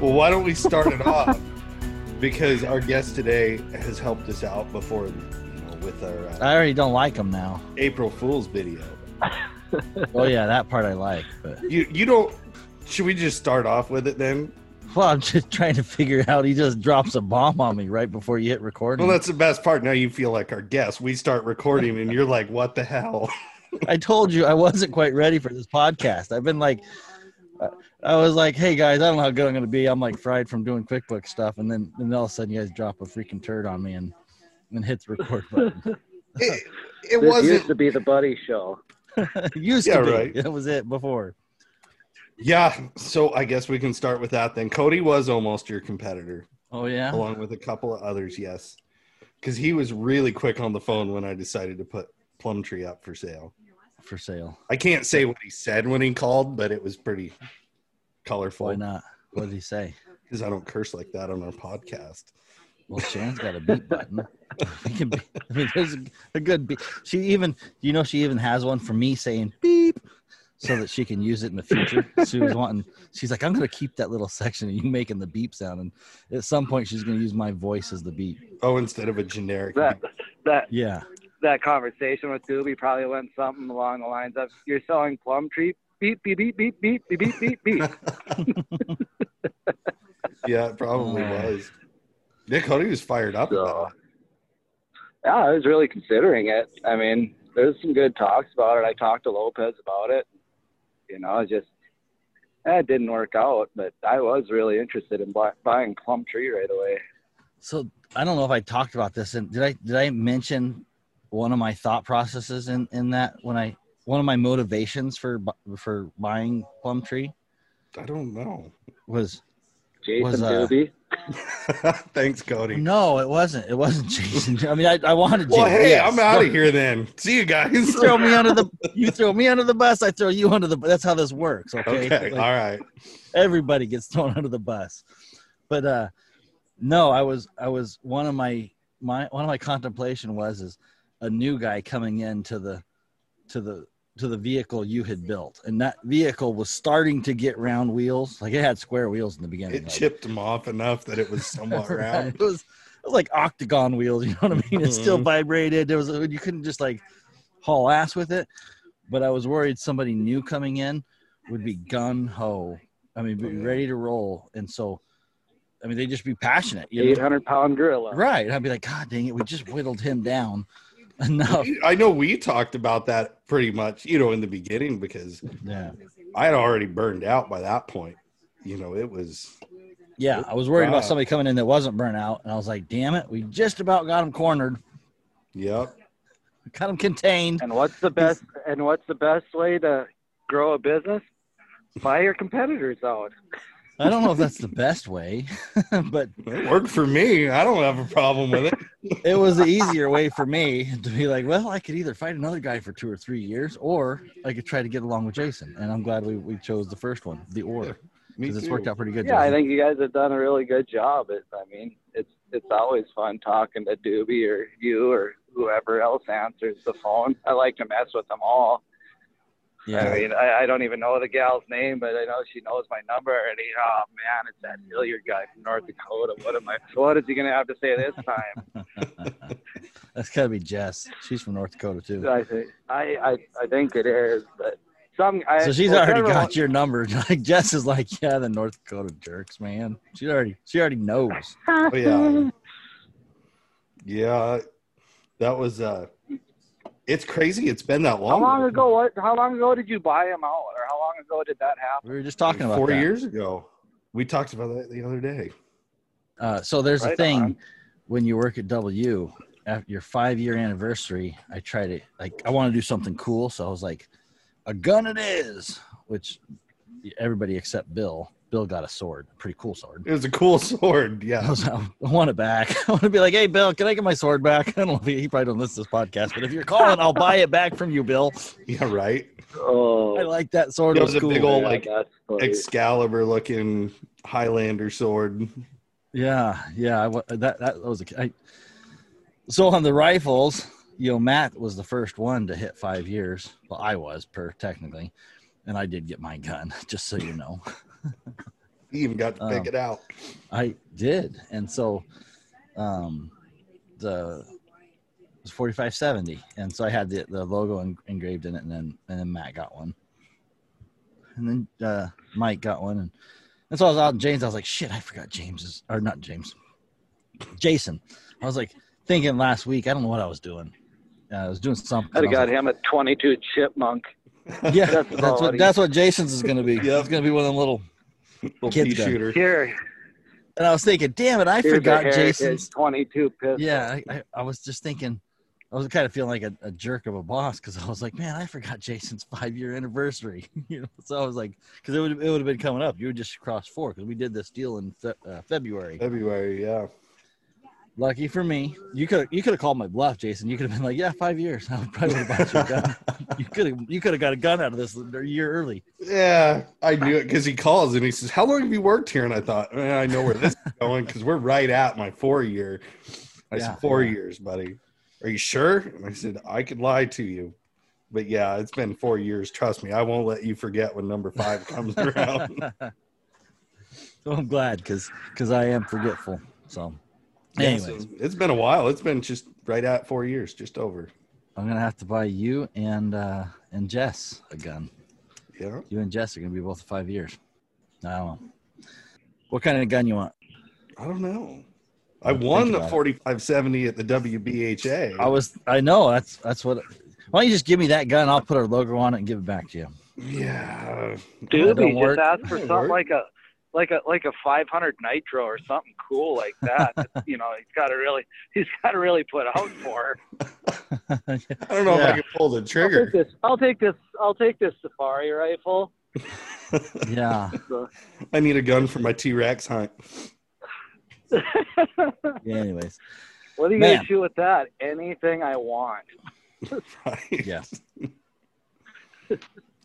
Well, why don't we start it off? Because our guest today has helped us out before, you know, with our uh, I already don't like him now. April Fool's video. Oh yeah, that part I like, but You you don't. Should we just start off with it then? well, I'm just trying to figure out. He just drops a bomb on me right before you hit recording. Well, that's the best part. Now you feel like our guest. We start recording, and you're like, "What the hell?" I told you I wasn't quite ready for this podcast. I've been like, I was like, hey guys, I don't know how good I'm going to be. I'm like fried from doing QuickBooks stuff, and then and all of a sudden you guys drop a freaking turd on me and and hit the record button. It, it wasn't. used to be the buddy show. Used Yeah, to be. right. That was it before. Yeah. So I guess we can start with that then. Cody was almost your competitor, Oh yeah. along with a couple of others. Yes, because he was really quick on the phone when I decided to put Plumtree up for sale. For sale. I can't say what he said when he called, but it was pretty colorful. Why not? What did he say? Because I don't curse like that on our podcast. Well, Shan's got a beat button. It can be, I mean, there's a, a good beat. She even, you know, she even has one for me saying beep, so that she can use it in the future. She was wanting. She's like, I'm going to keep that little section of you making the beep sound, and at some point, she's going to use my voice as the beep. Oh, instead of a generic. That that Yeah, that conversation with Doobie probably went something along the lines of "You're selling plum tree." Beep beep beep beep beep beep beep beep beep. yeah, it probably Oh. was. Yeah, Cody was fired up So- yeah, I was really considering it. I mean, there's some good talks about it. I talked to Lopez about it. You know, it just it didn't work out, but I was really interested in buy, buying plum tree right away. so I don't know if I talked about this, and did I did I mention one of my thought processes in in that when I one of my motivations for for buying Plum Tree I don't know. was Jason Was, uh, Doobie. Thanks, Cody. No, it wasn't. It wasn't Jason. I mean, I, I wanted. Well, Jason, hey, yes. I'm out of here then. See you guys. You throw me under the. You throw me under the bus. I throw you under the. That's how this works. Okay. Okay, Like, all right. everybody gets thrown under the bus, but uh, no, I was. I was one of my my one of my contemplation was is a new guy coming into the to the to the vehicle you had built, and that vehicle was starting to get round wheels. Like it had square wheels in the beginning. It like- chipped them off enough that it was somewhat round. it was it was like octagon wheels, you know what I mean? It still Mhm. vibrated. There was you couldn't just like haul ass with it. But I was worried somebody new coming in would be gun ho. I mean, be Oh, yeah. ready to roll. And so, I mean, they'd just be passionate. You Eight know? hundred pound gorilla. Right. I'd be like, God dang it, we just whittled him down enough. I know we talked about that pretty much, you know, in the beginning because Yeah. I had already burned out by that point. You know, it was Yeah. I was worried Wow. about somebody coming in that wasn't burnt out. And I was like, damn it, we just about got him cornered. yep. Got him contained. And what's the best? And what's the best way to grow a business? Buy your competitors out. I don't know if that's the best way, but It worked for me. I don't have a problem with it. it was the easier way for me to be like, well, I could either fight another guy for two or three years, or I could try to get along with Jason. And I'm glad we, we chose the first one, the or, Me because it's worked out pretty good. Yeah, I think you guys have done a really good job. It, I mean, it's it's always fun talking to Doobie or you or whoever else answers the phone. I like to mess with them all. I mean, I, I don't even know the gal's name, but I know she knows my number already. Oh man, it's that Hilliard guy from North Dakota. What am I? What is he gonna have to say this time? That's got to be Jess. She's from North Dakota too. I think I, I I think it is, but some. I, So she's well, already everyone- got your number. Like Jess is like, yeah, the North Dakota jerks, man. She already she already knows. Oh, yeah. Yeah. That was uh it's crazy it's been that long. How long. long ago? What? How long ago did you buy him out, or how long ago did that happen? We were just talking about four that. years ago. We talked about that the other day. Uh, so there's a thing on. when you work at W, after your five year anniversary, I try to like I want to do something cool. So I was like, a gun it is, which everybody except Bill. Bill got a sword, a pretty cool sword. It was a cool sword. I, Yeah. was, I want it back. I want to be like, hey, Bill, can I get my sword back? I don't know if he, he probably don't listen to this podcast, but if you're calling, I'll buy it back from you, Bill. Yeah, right. Oh, I like that sword. It It was was a cool. big old, yeah, like. Excalibur looking Highlander sword. Yeah, yeah. I, that that was a. I, so on the rifles, you know, Matt was the first one to hit five years. Well, I was per technically, and I did get my gun, just so you know. He even got to pick Um, it out. I did, and so um, the it was forty five seventy, and so I had the, the logo en- engraved in it, and then and then Matt got one, and then uh, Mike got one, and and so I was out in James. I was like, shit, I forgot James's or not James, Jason. I was like thinking last week. I don't know what I was doing. Uh, I was doing something. I'd have I was got him a 22 chipmunk. Like, yeah, That's that's, what that's what Jason's is going to be. yeah, It's going to be one of them little. Little Kid shooters. Here, And I was thinking, damn it, I here's forgot Jason's 22 pistol. Yeah, I, I, I was just thinking, I was kind of feeling like a, a jerk of a boss because I was like, man, I forgot Jason's five year anniversary. you know, so I was like, because it would it would have been coming up. You would just cross four because we did this deal in fe- uh, February. February, yeah. Lucky for me, you could you could have called my bluff, Jason. You could have been like, yeah, five years. I would probably have bought you a gun. you could have you could have got a gun out of this a year early. Yeah, I knew it because he calls and he says, "How long have you worked here?" And I thought, eh, I know where this is going because we're right at my four year. I Yeah, said, four years, buddy. Are you sure?" And I said, "I could lie to you, but yeah, it's been four years. Trust me, I won't let you forget when number five comes around." so I'm glad because because I am forgetful. So, Yeah, so anyways, it's been a while. It's been just right at four years, just over. I'm gonna have to buy you and uh and Jess a gun. Yeah. You and Jess are gonna be both five years. I don't know. What kind of gun you want? I don't know. I won the about it. 4570 at the WBHA. I was I know that's that's what why don't you just give me that gun? I'll put our logo on it and give it back to you. yeah. That don't work. just ask for something like a like a like a 500 nitro or something cool like that. you know, he's got to really he's got to really put out for. I don't know if I can pull the trigger. I'll take trigger. this. I'll take this. I'll take this safari rifle. yeah. So- I need a gun for my T Rex hunt. Yeah. Anyways. what are you Man. gonna shoot with that? Anything I want. Right. Yeah.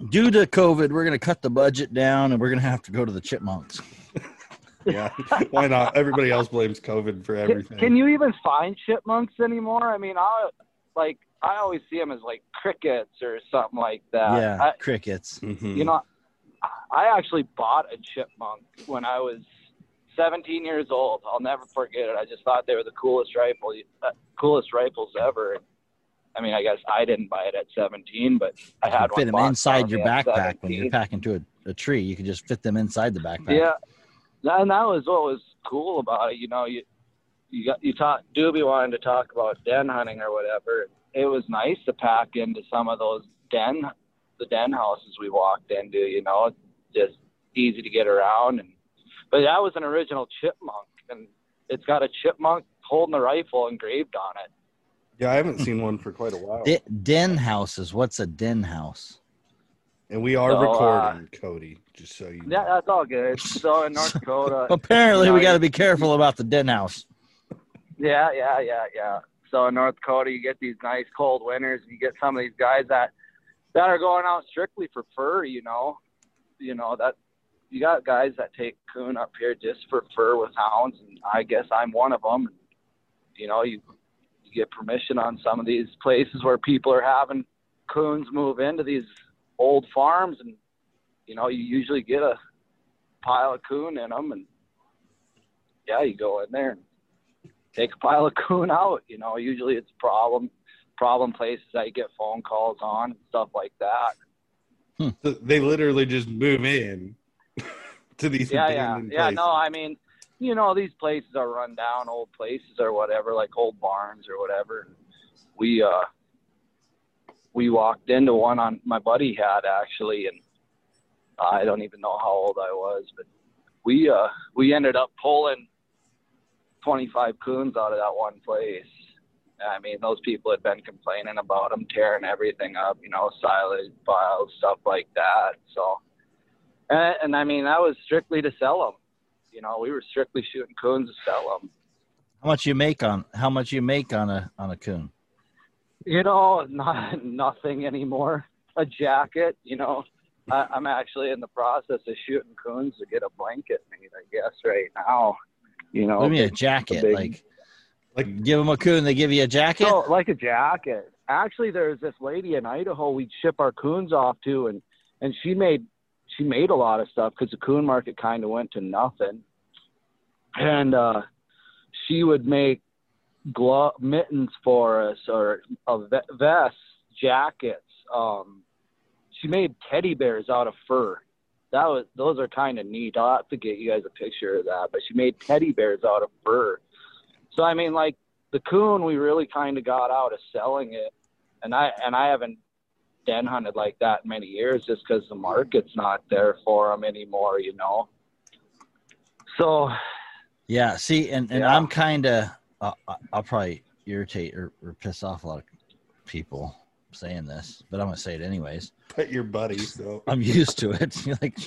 Due to COVID, we're gonna cut the budget down and we're gonna have to go to the chipmunks. Yeah. Why not? Everybody else blames COVID for everything. can you even find chipmunks anymore? I mean, I like I always see them as like crickets or something like that. yeah. I, crickets. Mhm. you know, I actually bought a chipmunk when I was 17 years old. I'll never forget it. I just thought they were the coolest rifle, uh, coolest rifles ever. I mean, I guess I didn't buy it at 17, but I had fit them inside your backpack when you're packing to a, a tree. You could just fit them inside the backpack. Yeah, and that was what was cool about it. You know, you you got you talk Doobie wanted to talk about den hunting or whatever. It was nice to pack into some of those den the den houses we walked into. You know, just easy to get around. And but that was an original chipmunk, and it's got a chipmunk holding the rifle engraved on it. Yeah, I haven't seen one for quite a while. De- den houses. What's a den house? And we are So, uh, recording, Cody, just so you know. Yeah, that's all good. So in North Dakota, Apparently, you know, we got to be careful about the den house. Yeah, yeah, yeah, yeah. So in North Dakota, you get these nice cold winters, and you get some of these guys that that are going out strictly for fur. You know, you know that you got guys that take coon up here just for fur with hounds, and I guess I'm one of them. You know, you you get permission on some of these places where people are having coons move into these old farms, and you know, you usually get a pile of coon in them, and yeah, you go in there and take a pile of coon out. You know, usually it's problem problem places that you get phone calls on and stuff like that. Hmm. So They literally just move in to these Yeah, yeah, abandoned yeah. No. I mean, you know, these places are run down, old places or whatever, like old barns or whatever. We uh, we walked into one on my buddy had actually, and I don't even know how old I was, but we uh we ended up pulling 25 coons out of that one place. I mean, those people had been complaining about them tearing everything up, you know, silage piles, stuff like that. So, and, and I mean, that was strictly to sell them. You know, we were strictly shooting coons to sell them. How much you make on? How much you make on a on a coon? You know, not nothing anymore. A jacket, you know. I, I'm actually in the process of shooting coons to get a blanket made. I guess right now. You know, Give me a jacket. big- like, Like- give them a coon. They give you a jacket. So, like a jacket. Actually, there's this lady in Idaho we'd ship our coons off to, and and she made she made a lot of stuff because the coon market kind of went to nothing, and uh, she would make glove mittens for us or a ve- vests, jackets. Um, she made teddy bears out of fur. That was those are kind of neat. I'll have to get you guys a picture of that. But she made teddy bears out of fur. So I mean, like the coon, we really kind of got out of selling it, and I and I haven't den hunted like that in many years just because the market's not there for them anymore. You know. So Yeah. See, and, and Yeah. I'm kind of, uh, I'll probably irritate or, or piss off a lot of people saying this, but I'm going to say it anyways. But your buddies, so I'm used to it. You're like,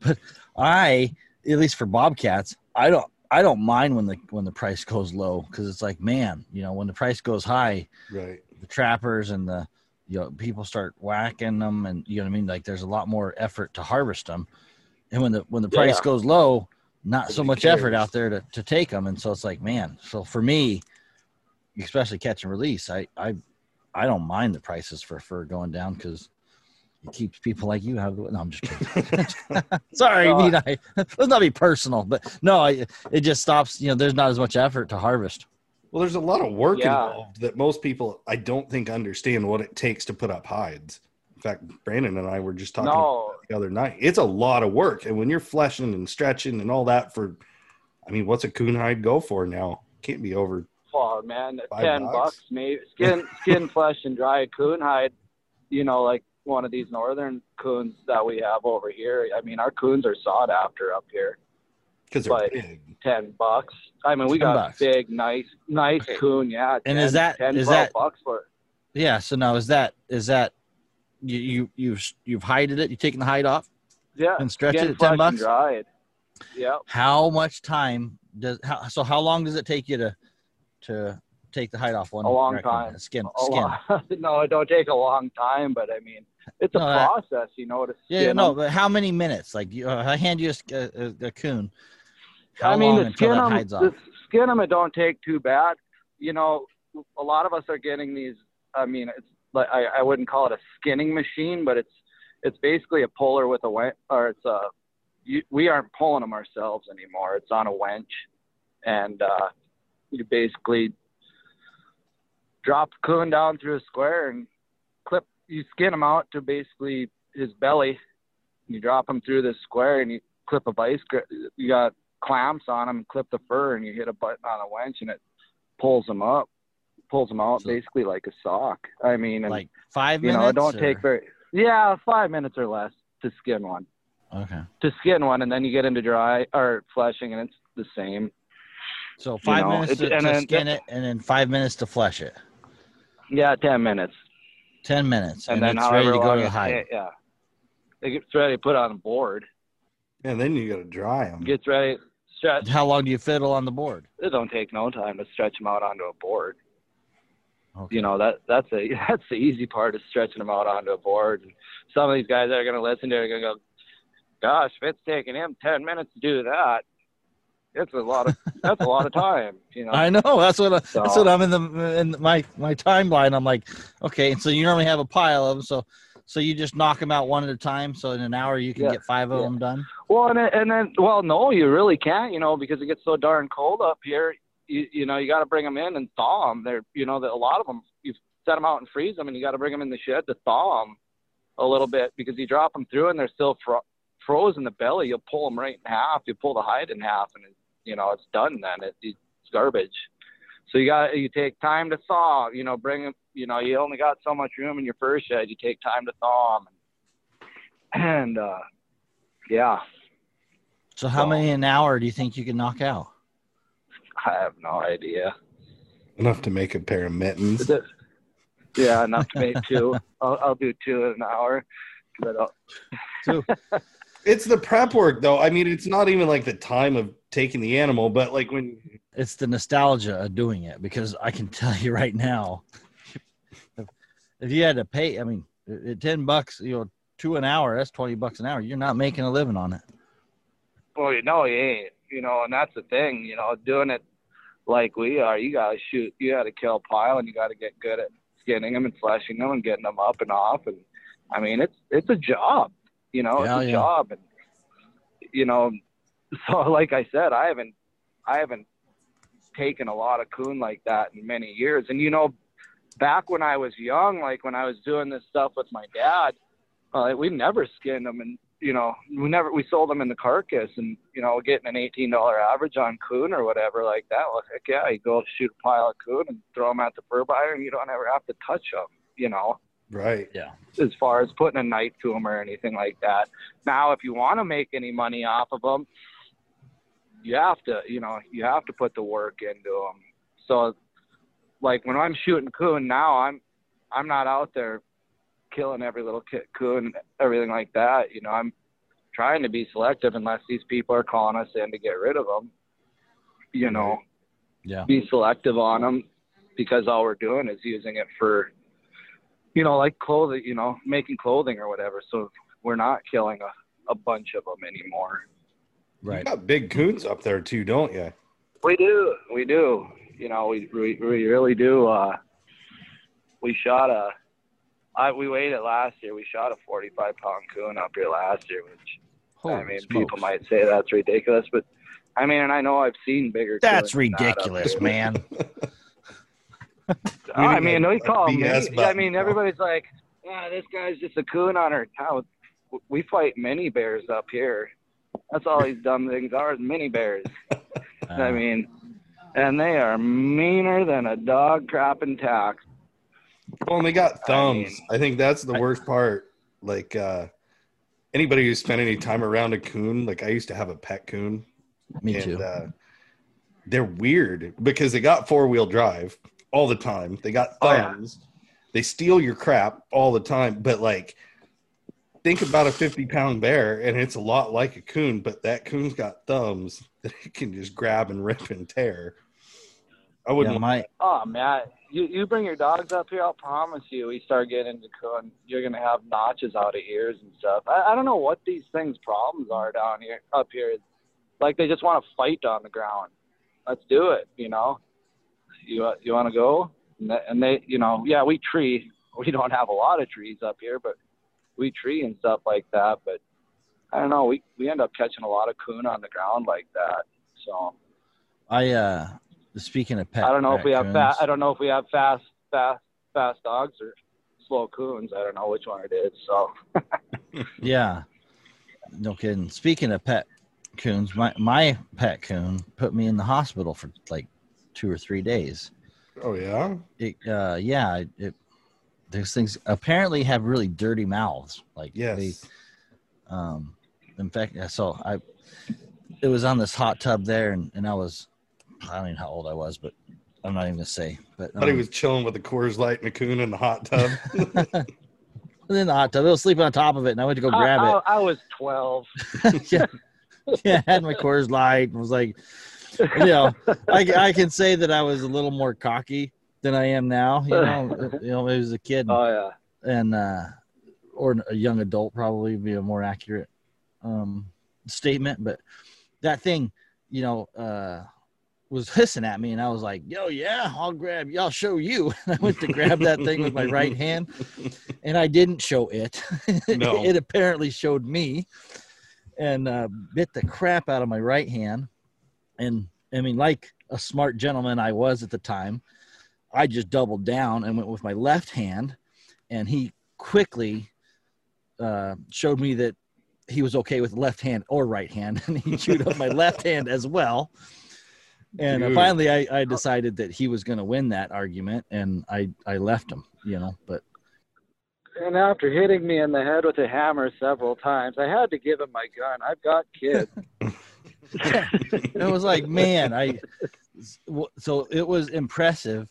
but I, at least for bobcats, I don't, I don't mind when the when the price goes low because it's like, man, you know, when the price goes high, right. the trappers and the you know people start whacking them, and you know what I mean. Like, there's a lot more effort to harvest them, and when the when the price Yeah. goes low, not so Nobody much effort out there to to take them, and so it's like, man. So for me, especially catch and release, I I I don't mind the prices for fur going down because it keeps people like you out of the No, I'm just kidding. Sorry, No, need I? Let's not be personal, but no, I, it just stops. You know, there's not as much effort to harvest. Well, there's a lot of work Yeah. involved that most people I don't think understand what it takes to put up hides. In fact, Brandon and I were just talking no, the other night. It's a lot of work, and when you're fleshing and stretching and all that for, I mean, what's a coon hide go for now? Can't be over. oh man, Five ten bucks? bucks maybe. Skin, skin, flesh, and dry coon hide. You know, like one of these northern coons that we have over here. I mean, our coons are sought after up here. because they're But- big. Ten bucks. I mean, we got bucks. big, nice, nice Okay. coon. Yeah. And 10, is that- 10, is that- bucks for it? Yeah. So now is that is that you you you've you've hided it? You taking the hide off Yeah. and stretch it at ten bucks? dried. Yep. How much time does how so how long does it take you to to take the hide off one? A long time. Skin A skin. no, it don't take a long time, but I mean, it's a No, that- process, you know. To Yeah, no, but how many minutes? Like you, uh, I hand you a, a, a, coon. How I mean, long the until skin that hides off? the skin 'em, it don't take too bad. You know, a lot of us are getting these. I mean, it's like I, I wouldn't call it a skinning machine, but it's it's basically a puller with a wench, or it's a. You, we aren't pulling them ourselves anymore. It's on a wench, and uh, you basically drop the coon down through a square and clip. You skin him out to basically his belly. You drop him through this square and you clip a vice. You got clamps on them, clip the fur, and you hit a button on a winch, and it pulls them up, pulls them out So- basically like a sock. I mean, and like five you minutes. know, it don't or- take very. Yeah, five minutes or less to skin one. Okay, To skin one, and then you get into dry or fleshing, and it's the same. so five know, minutes to, and to then- skin it, and then five minutes to flesh it. Yeah, ten minutes, Ten minutes, and, and, then it's ready to go to the it- hide. Yeah, it gets ready to put on a board. And then you got to dry them. Gets ready, stretch. How long do you fiddle on the board? It don't take no time to stretch them out onto a board. Okay. you know that that's a that's the easy part of stretching them out onto a board. And some of these guys that are going to listen to it are going to go, "Gosh, if it's taking him ten minutes to do that, it's a lot of that's a lot of time." You know, I know that's what I, that's So- what I'm in the in my my timeline. I'm like, okay, and so you normally have a pile of them, so so you just knock them out one at a time. So in an hour you can Yeah, get five of yeah. them done. well, and then- and then well, no, you really can't, you know, because it gets so darn cold up here. You you know, you got to bring them in and thaw them. They're you know, that a lot of them you set them out and freeze them, and you got to bring them in the shed to thaw them a little bit because you drop them through and they're still fro- froze in the belly. You'll pull them right in half. You pull the hide in half, and it, you know it's done. Then it, it's garbage. So you got you take time to thaw. You know, bring them. You know, you only got so much room in your fur shed. You take time to thaw them, and uh, yeah, So how So- many an hour do you think you can knock out? I have no idea. Enough to make a pair of mittens. Yeah, enough to make two. I'll, I'll do two in an hour. But I'll, Two. It's the prep work, though. I mean, it's not even like the time of taking the animal, but like when it's the nostalgia of doing it because I can tell you right now, if, if you had to pay, I mean, at at ten bucks, you know, two an hour, that's twenty bucks an hour. You're not making a living on it. well, you know, you ain't. You know, and that's the thing. You know, doing it like we are, you gotta shoot. You gotta kill a pile, and you gotta get good at skinning them and fleshing them and getting them up and off. And I mean, it's it's a job. You know, Yeah, it's a yeah. job, and you know, so like I said, I haven't, I haven't taken a lot of coon like that in many years. And you know, back when I was young, like when I was doing this stuff with my dad, uh, we never skinned them, and you know, we never we sold them in the carcass, and you know, getting an eighteen dollar average on coon or whatever like that. Well, heck yeah, you go shoot a pile of coon and throw them at the fur buyer, and you don't ever have to touch them. You know Right. Yeah. as far as putting a knife to them or anything like that. Now, if you want to make any money off of them, you have to, you know, you have to put the work into them. So, like when I'm shooting coon now, I'm, I'm not out there killing every little ki- coon, everything like that. You know, I'm trying to be selective unless these people are calling us in to get rid of them. You know, Yeah. be selective on them because all we're doing is using it for, you know, like clothing, you know, making clothing or whatever. So we're not killing a, a bunch of them anymore. You Right. got big coons up there too, don't you? We do, we do. You know, we we, we really do. Uh, we shot a, I we weighed it last year. We shot a 45 pound coon up here last year, which Holy I mean, smokes. people might say that's ridiculous, but I mean, and I know I've seen bigger. That's coons than that ridiculous, man. Oh, I mean, a- we a call them. BS I button, mean, bro. everybody's like, "Yeah, this guy's just a coon on our town." We fight mini bears up here. That's all these dumb things are, is mini bears. I Uh, mean, and they are meaner than a dog crapping tax. Well, and they got I thumbs. mean- I think that's the worst part. Like uh anybody who spent any time around a coon, like I used to have a pet coon. me and, too. Uh, they're weird because they got four wheel drive all the time. They got Oh, yeah. thumbs. They steal your crap all the time. But like, think about a 50 pound bear and it's a lot like a coon, but that coon's got thumbs that it can just grab and rip and tear. I wouldn't. my Oh man, you you bring your dogs up here, I'll promise you, we start getting into coon, you're gonna have notches out of ears and stuff. I, I don't know what these things' problems are down here, up here. Like they just want to fight on the ground. Let's do it, you know. You you want to go? And they, and they, you know, yeah, we tree. We don't have a lot of trees up here, but we tree and stuff like that. But I don't know. We we end up catching a lot of coon on the ground like that. So I uh speaking of pet I don't know if we have raccoons, fast. I don't know if we have fast, fast, fast dogs or slow coons. I don't know which one it is. So Yeah. No kidding. Speaking of pet coons, my my pet coon put me in the hospital for like two or three days. Oh, yeah. It uh yeah, it, it those things apparently have really dirty mouths. Like Yes. they um in fact so I it was on this hot tub there and, and I was I don't even know how old I was, but I'm not even gonna say. But I thought he um, was chilling with a Coors Light and a coon in the hot tub. in the hot tub. It was sleeping on top of it and I went to go grab I, it. I, I was 12. yeah, yeah, I had my Coors Light and was like, you know, I, I can say that I was a little more cocky than I am now. You know, you know, it was a kid Oh yeah. and uh, or a young adult probably would be a more accurate um, statement. But that thing, you know, uh, was hissing at me, and I was like, "Yo, yeah, I'll grab, you. I'll show you." And I went to grab that thing with my right hand, and I didn't show it. No. it apparently showed me, and uh, bit the crap out of my right hand. And I mean, like a smart gentleman I was at the time, I just doubled down and went with my left hand, and he quickly uh, showed me that he was okay with left hand or right hand, and he chewed up my left hand as well. And uh, Dude. finally, I, I decided that he was going to win that argument, and I I left him, you know. But And after hitting me in the head with a hammer several times, I had to give him my gun. I've got kids. it was like, man, I. So it was impressive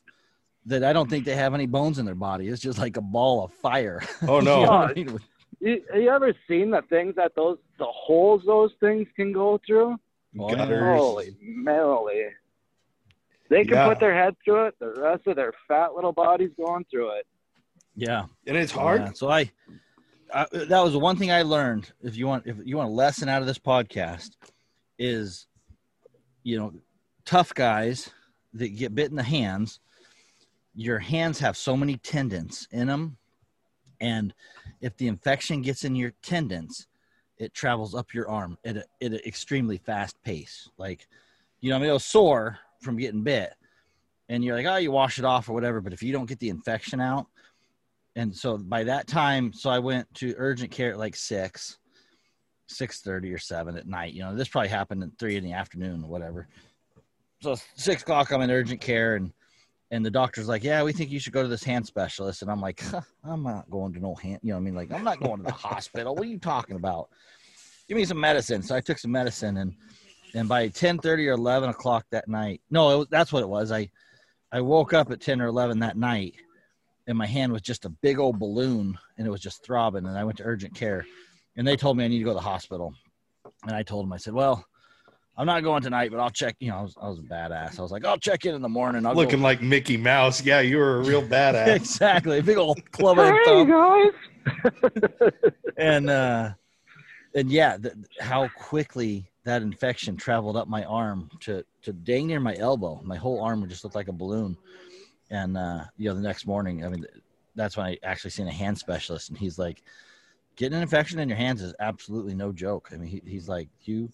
that I don't think they have any bones in their body. It's just like a ball of fire. Oh, no. You know I mean? you, you ever seen the things that those the holes those things can go through? Oh, yeah. Gutters. Holy moly! They can Yeah. put their head through it. The rest of their fat little bodies going through it. Yeah. And it's hard. Yeah, so I, I, that was the one thing I learned. If you want, if you want a lesson out of this podcast, is, you know, tough guys that get bit in the hands. Your hands have so many tendons in them, and if the infection gets in your tendons, it travels up your arm at, a, at an extremely fast pace. Like, you know, I mean, it'll sore from getting bit, and you're like, oh, you wash it off or whatever. But if you don't get the infection out, and so by that time, so I went to urgent care at like six, six thirty or seven at night. You know, this probably happened at three in the afternoon or whatever. So six o'clock, I'm in urgent care, and and the doctor's like, "Yeah, we think you should go to this hand specialist." And I'm like, huh, "I'm not going to no hand." You know, what I mean, like, I'm not going to the hospital. What are you talking about? Give me some medicine. So I took some medicine, and and by 10:30 or 11 o'clock that night, no, was, that's what it was. I I woke up at 10 or 11 that night, and my hand was just a big old balloon, and it was just throbbing. And I went to urgent care, and they told me I need to go to the hospital. And I told them, I said, "Well." I'm not going tonight, but I'll check. You know, I was, I was a badass. I was like, I'll check in in the morning. I'll Looking go. like Mickey Mouse. Yeah, you were a real badass. exactly, big old club Hey thumb. guys. and uh, and yeah, th- how quickly that infection traveled up my arm to to dang near my elbow. My whole arm would just look like a balloon. And uh, you know, the next morning, I mean, that's when I actually seen a hand specialist, and he's like, getting an infection in your hands is absolutely no joke. I mean, he, he's like, you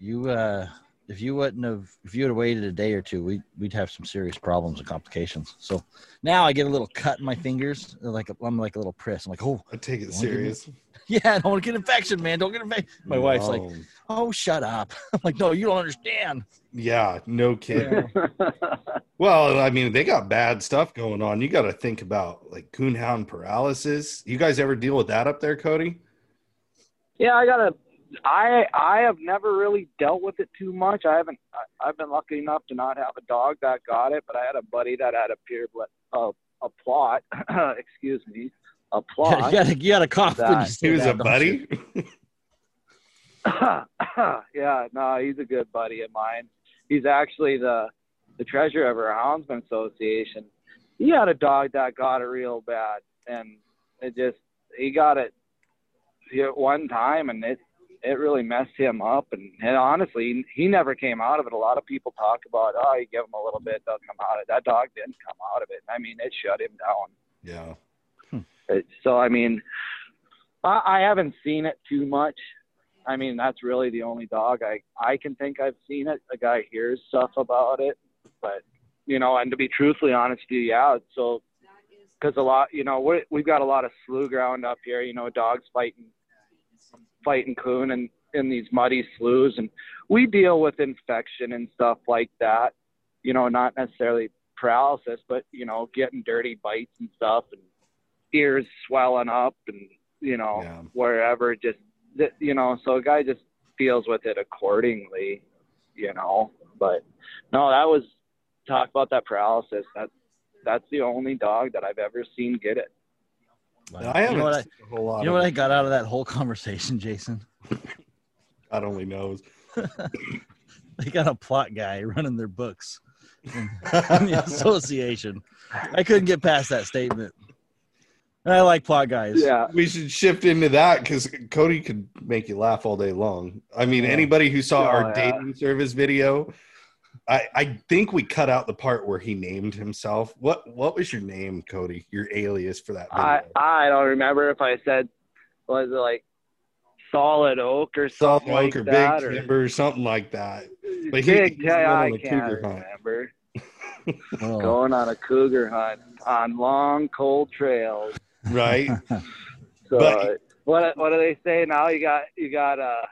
you uh if you wouldn't have if you would have waited a day or two we we'd have some serious problems and complications so now i get a little cut in my fingers like a, i'm like a little priss i'm like oh I take it Wanna me- serious. yeah i don't want to get infection man don't get infection my wife's like oh shut up i'm like no you don't understand yeah, no kidding. Well, I mean, they got bad stuff going on. You got to think about like coonhound paralysis. You guys ever deal with that up there, Cody? yeah, I gotta. I I have never really dealt with it too much. I haven't. I, I've been lucky enough to not have a dog that got it, but I had a buddy that had a pure a uh, a Plott. excuse me, a you Plott. gotta, you gotta cough when you That. say He was that, a don't buddy. yeah, no, he's a good buddy of mine. He's actually the the treasurer of our Houndsman Association. He had a dog that got it real bad, and it just he got it at one time, and it it really messed him up. And, and honestly, he never came out of it. A lot of people talk about, oh, you give him a little bit, doesn't come out of it. That dog didn't come out of it. I mean, it shut him down. Yeah. Hmm. It- So I mean, I, I haven't seen it too much. I mean, that's really the only dog I I can think I've seen it. A guy hears stuff about it, but you know, and to be truthfully honest with you, yeah. So because a lot, you know, we we've got a lot of slough ground up here. You know, dogs fighting fighting coon and in these muddy sloughs, and we deal with infection and stuff like that. You know, not necessarily paralysis, but you know, getting dirty bites and stuff, and ears swelling up, and you know, Yeah. wherever. Just you know, so a guy just deals with it accordingly. You know, but no, that was talk about that paralysis. That that's the only dog that I've ever seen get it. Wow. I you haven't know what I, whole lot you know of what I got out of that whole conversation jason God only knows. they got a Plott guy running their books in, in the association. I couldn't get past that statement. And I like Plott guys. Yeah, We should shift into that because Cody could make you laugh all day long. I mean, Yeah. anybody who saw Oh, our yeah. dating service video, I, I think we cut out the part where he named himself. What what was your name, Cody? Your alias for that video? I I don't remember if I said was it like solid oak or Salt something Oak like or that, Big Timber, or something like that. But he- big. he's yeah, going I on a can't cougar hunt. remember. Oh. Going on a cougar hunt on long cold trails. Right? So But- what what do they say now? You got you got uh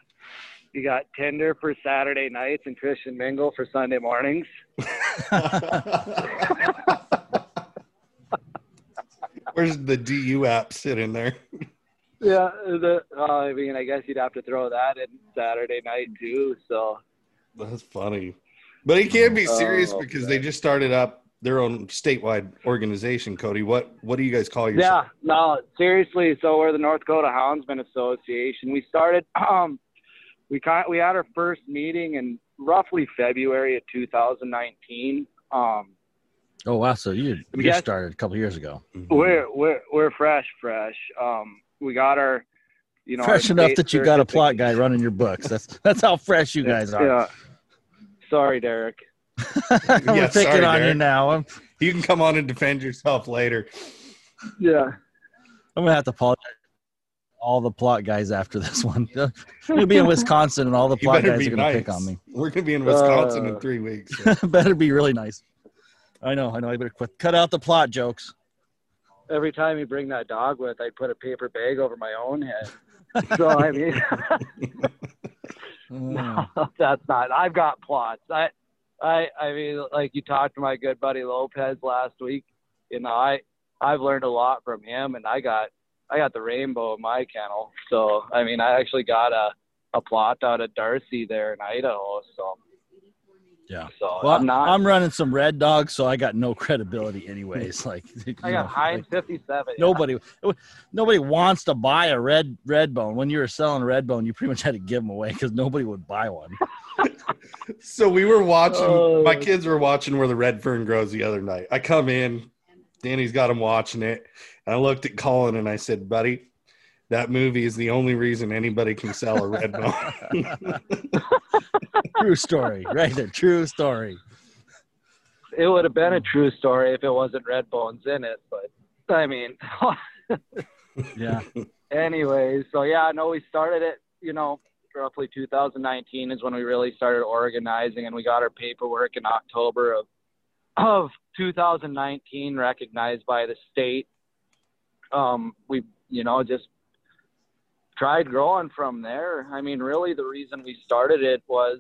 you got Tinder for Saturday nights and Christian Mingle for Sunday mornings. Where's the DU app sitting there? Yeah, the, well, I mean, I guess you'd have to throw that in Saturday night too. So That's funny. But he can't be serious Oh, because they just started up their own statewide organization, Cody. What what do you guys call yourself? yeah, no, seriously. So we're the North Dakota Houndsman Association. We started. Um, we kind we had our first meeting in roughly February of 2019. Um, Oh wow! So you you Yes. started a couple years ago. Mhm. we're we're we're fresh, fresh. Um, we got our, you know, fresh enough that you got a Plott guy running your books. That's that's how fresh you guys are. Yeah. Sorry, Derek. I'm Yeah, picking sorry, on you now. I'm You can come on and defend yourself later. Yeah. I'm gonna have to apologize. All the Plott guys after this one. We'll be in Wisconsin, and all the Plott guys are going to pick on me. We're gonna be in Wisconsin in Uh. three weeks. so. better be really nice. I know, I know. I better quit. Cut out the Plott jokes. Every time you bring that dog with, I put a paper bag over my own head. So I mean, no, that's not. I've got Plotts. I, I, I mean, like you talked to my good buddy Lopez last week. You know, I, I've learned a lot from him, and I got, I got the rainbow in my kennel. So I mean, I actually got a, a Plott out of Darcy there in Idaho. So yeah. so Well, I'm not. I'm running some red dogs, so I got no credibility, anyways. Like, you I know, got Heinz like, 57. yeah. nobody, nobody wants to buy a red red bone. When you were selling red bone, you pretty much had to give them away because nobody would buy one. So we were watching. Oh. my kids were watching where the red fern grows the other night. I come in, Danny's got them watching it, and I looked at Colin and I said, "Buddy, that movie is the only reason anybody can sell a red bone." True story, right there. True story. it would have been a true story if it wasn't Red Bones in it. But I mean, Yeah. anyways, so yeah, no, we started it. You know, roughly 2019 is when we really started organizing, and we got our paperwork in October of of 2019 recognized by the state. Um, we, you know, just tried growing from there. I mean, really, the reason we started it was,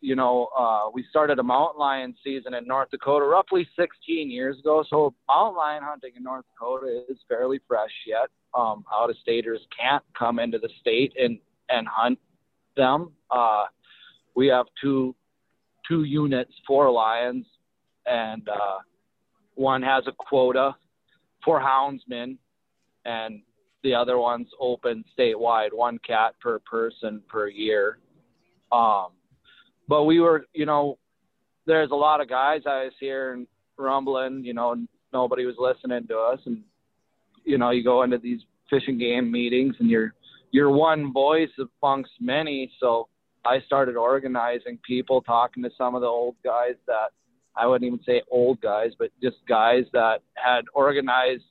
you know, uh, we started a mountain lion season in North Dakota roughly 16 years ago. So mountain lion hunting in North Dakota is fairly fresh yet. Um, out of staters can't come into the state and and hunt them. Uh, we have two two units, four lions, and uh, one has a quota for houndsmen, and the other one's open statewide, one cat per person per year. Um, but we were, you know, there's a lot of guys I was hearing rumbling, you know, nobody was listening to us, and you know, you go into these fishing game meetings, and you're you're one voice amongst many. So I started organizing people, talking to some of the old guys that I wouldn't even say old guys, but just guys that had organized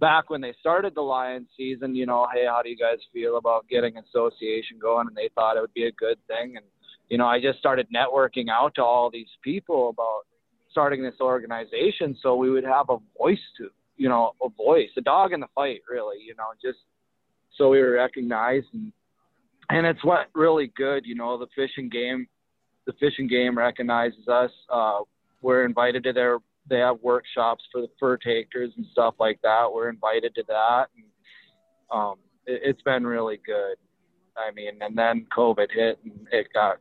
back when they started the Lions season, you know, hey, how do you guys feel about getting association going? And they thought it would be a good thing. And, you know, I just started networking out to all these people about starting this organization so we would have a voice to, you know, a voice, a dog in the fight, really, you know, just so we were recognized. And, and it's what really good, you know, the fishing game, the fishing game recognizes us. Uh, we're invited to their they have workshops for the fur takers and stuff like that. We're invited to that. And, um, it, it's been really good. I mean, and then COVID hit and it got,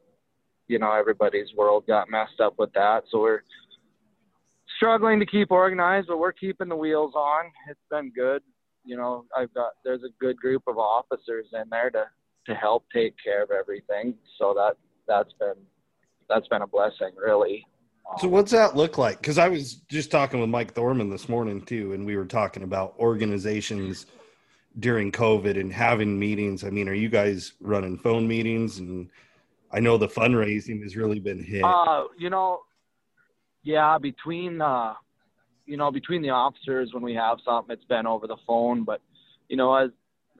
you know, everybody's world got messed up with that. So we're struggling to keep organized, but we're keeping the wheels on. It's been good. You know, I've got, there's a good group of officers in there to, to help take care of everything. So that, that's been, that's been a blessing really. So what's that look like? Because I was just talking with Mike Thorman this morning too, and we were talking about organizations during COVID and having meetings. I mean, are you guys running phone meetings? And I know the fundraising has really been hit. Uh, you know, yeah, between uh, you know, between the officers when we have something, it's been over the phone. But you know, as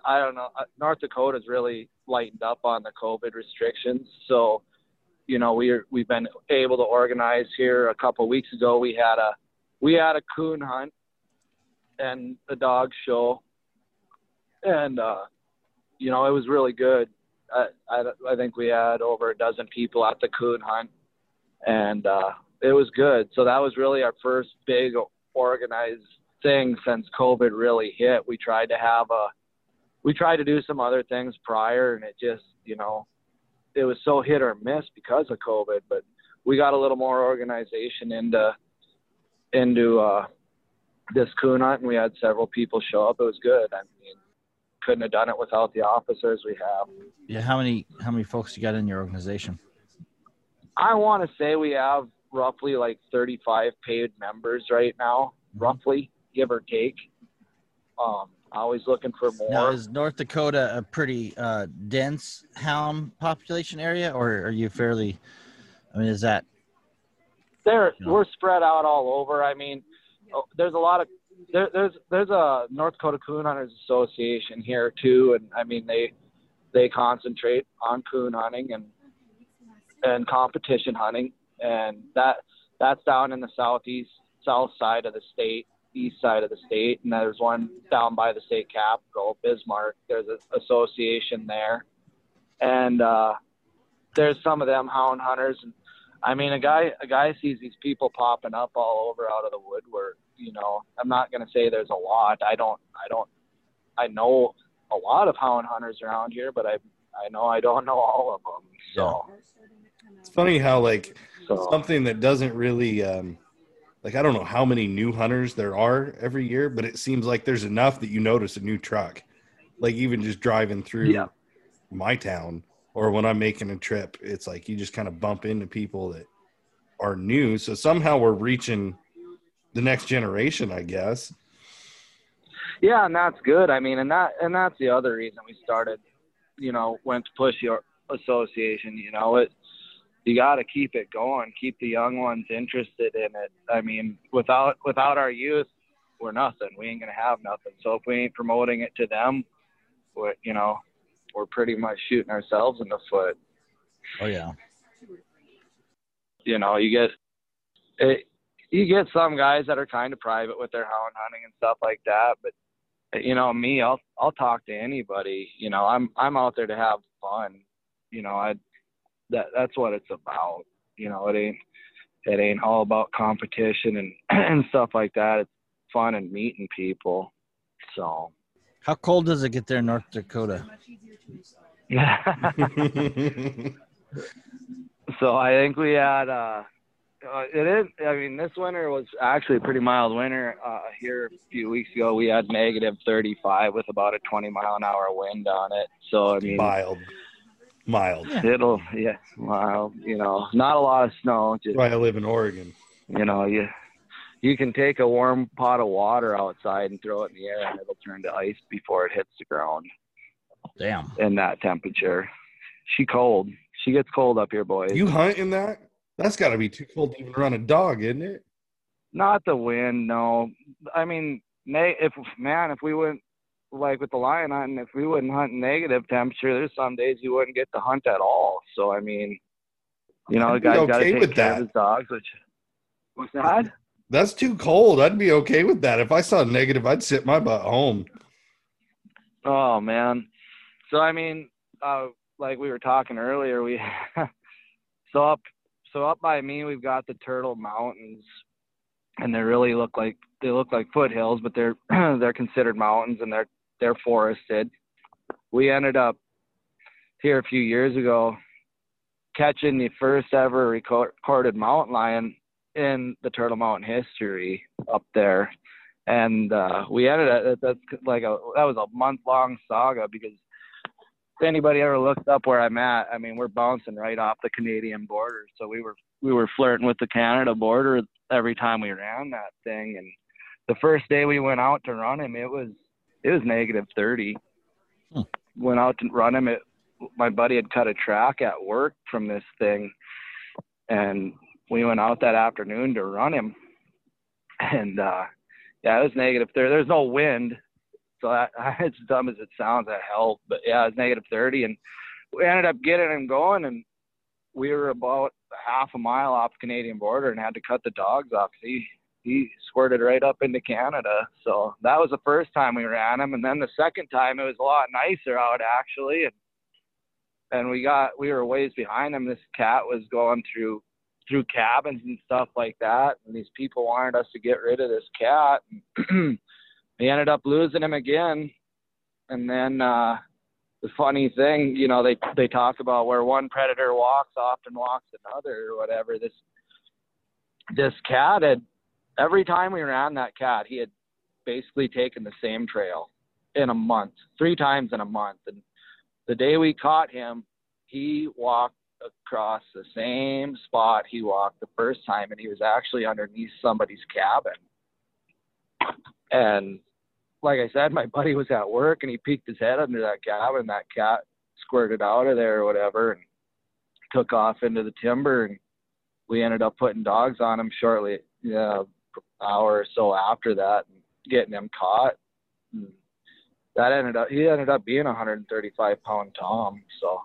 I don't know, uh, North Dakota's really lightened up on the COVID restrictions, so you know, we're we've been able to organize here. A couple of weeks ago, we had a we had a coon hunt and a dog show, and uh, you know, it was really good. I, I, I think we had over a dozen people at the coon hunt, and uh, it was good. So that was really our first big organized thing since COVID really hit. We tried to have a, we tried to do some other things prior, and it just, you know, it was so hit or miss because of COVID. But we got a little more organization into, into uh, this coon hunt, and we had several people show up. It was good. I mean, couldn't have done it without the officers we have. Yeah. How many how many folks you got in your organization? I want to say we have roughly like 35 paid members right now, roughly, give or take. Um, always looking for more. Now, is North Dakota a pretty uh, dense hound population area, or are you fairly? I mean, is that There, Yeah. we're spread out all over. I mean, oh, there's a lot of there, there's there's a North Dakota Coon Hunters Association here too, and I mean they they concentrate on coon hunting and and competition hunting, and that that's down in the southeast south side of the state, east side of the state, and there's one down by the state capital, Bismarck. There's an association there, and uh, there's some of them hound hunters. And I mean, a guy a guy sees these people popping up all over out of the woodwork. You know, I'm not gonna say there's a lot. I don't I don't I know a lot of hound hunters around here, but I I know I don't know all of them. So It's funny how like so something that doesn't really um like I don't know how many new hunters there are every year, but it seems like there's enough that you notice a new truck. Like even just driving through Yeah. my town or when I'm making a trip, it's like you just kind of bump into people that are new. So somehow we're reaching the next generation, I guess. yeah, and that's good. I mean, and that and that's the other reason we started. You know, went to push your association. You know, it you got to keep it going, keep the young ones interested in it. I mean, without without our youth, we're nothing. We ain't gonna have nothing. So if we ain't promoting it to them, we're you know, we're pretty much shooting ourselves in the foot. Oh yeah. you know, you get it, you get some guys that are kind of private with their hound hunting and stuff like that, but you know, me, I'll I'll talk to anybody. You know, I'm I'm out there to have fun. You know, I that that's what it's about. You know, it ain't it ain't all about competition and and stuff like that. It's fun and meeting people. So How cold does it get there in North Dakota? so I think we had uh, uh it is I mean this winter was actually a pretty mild winter uh here a few weeks ago we had negative 35 with about a 20 mile an hour wind on it so I mean mild. Mild. it'll yeah mild you know not a lot of snow just That's why I live in Oregon. you know you you can take a warm pot of water outside and throw it in the air and it'll turn to ice before it hits the ground Damn. in that temperature she cold she gets cold up here boys You hunt in that? That's got to be too cold to even run a dog, isn't it? Not the wind, no. I mean, ne- if man, if we wouldn't like with the lion hunting, if we wouldn't hunt negative temperature, there's some days you wouldn't get to hunt at all. So I mean, you know, I'd the guy's got to okay take care that. of his dogs. Which what's that? That's too cold. I'd be okay with that. If I saw negative, I'd sit my butt home. Oh man. So I mean, uh, like we were talking earlier, we so up so up by me we've got the Turtle Mountains, and they really look like they look like foothills, but they're they're considered mountains and they're they're forested. We ended up here a few years ago catching the first ever record- recorded mountain lion in the Turtle Mountain history up there and uh, we ended up that's like a that was a month long saga because if anybody ever looks up where I'm at, I mean we're bouncing right off the Canadian border, so we were we were flirting with the Canada border every time we ran that thing. And the first day we went out to run him, it was it was negative thirty. Hmm. Went out to run him. It my buddy had cut a track at work from this thing, and we went out that afternoon to run him, and uh yeah, it was negative thirty. There's no wind, so that, as dumb as it sounds, that helped. But yeah, it was negative thirty, and we ended up getting him going, and we were about half a mile off the Canadian border, and had to cut the dogs off. He he squirted right up into Canada. So that was the first time we ran him, and then the second time it was a lot nicer out actually, and and we got we were ways behind him. This cat was going through through cabins and stuff like that. And these people wanted us to get rid of this cat. we ended up losing him again. And then uh, the funny thing, you know, they they talk about where one predator walks, often walks another, or whatever. This this cat had every time we ran that cat, he had basically taken the same trail in a month, three times in a month. And the day we caught him, he walked across the same spot he walked the first time, and he was actually underneath somebody's cabin. And like I said, my buddy was at work, and he peeked his head under that cabin. That cat squirted out of there or whatever, and took off into the timber. And we ended up putting dogs on him shortly, yeah, hour or so after that. And getting him caught. And that ended up he ended up being a 135 pound tom, so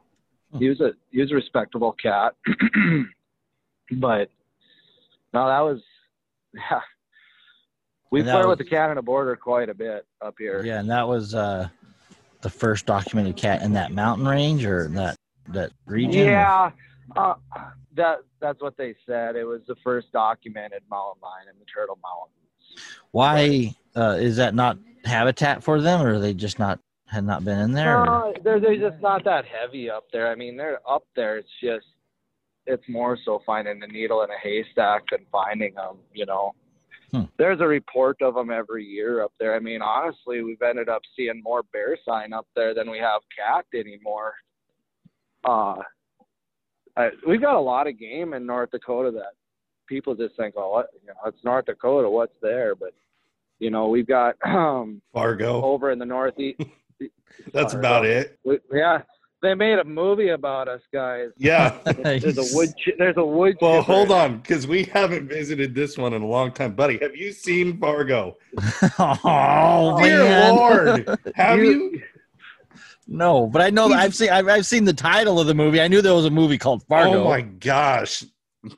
he was a he was a respectable cat. but no, that was yeah. We flirt was- with the Canada border quite a bit up here. Yeah, and that was uh, the first documented cat in that mountain range or that that region. Yeah, uh, that that's what they said. It was the first documented mountain lion in the Turtle Mountains. Why uh, is that not habitat for them, or they just not had not been in there? No, they're they're just not that heavy up there. I mean, they're up there. It's just it's more so finding the needle in a haystack than finding them. You know, Hmm. there's a report of them every year up there. I mean, honestly, we've ended up seeing more bear sign up there than we have cat anymore. Uh, I, we've got a lot of game in North Dakota that people just think, oh, what, you know, it's North Dakota, what's there? But you know, we've got um, Fargo. over in the northeast. That's Fargo. about it. We, yeah, they made a movie about us guys. Yeah. There's a wood. chi- There's a wood. Well, chipper. hold on, because we haven't visited this one in a long time, buddy. Have you seen Fargo? oh Dear man, Lord, have you? No, but I know that I've seen I've, I've seen the title of the movie. I knew there was a movie called oh Fargo. Oh my gosh,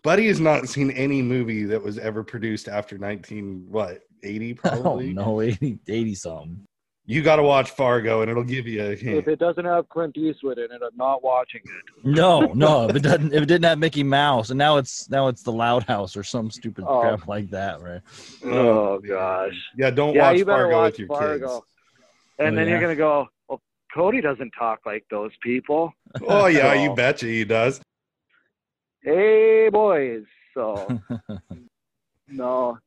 Buddy has not seen any movie that was ever produced after nineteen what eighty probably. no, 80, 80 something. You got to watch Fargo, and it'll give you a hint. If it doesn't have Clint Eastwood in it, I'm not watching it. No, no, if it doesn't, if it didn't have Mickey Mouse, and now it's now it's the Loud House or some stupid Oh. crap like that, right? Oh gosh. Yeah, don't Yeah, watch Fargo watch with your Fargo. kids. And Oh, then yeah. you're gonna go. Well, Cody doesn't talk like those people. Oh yeah, you Oh. betcha he does. Hey boys. So no.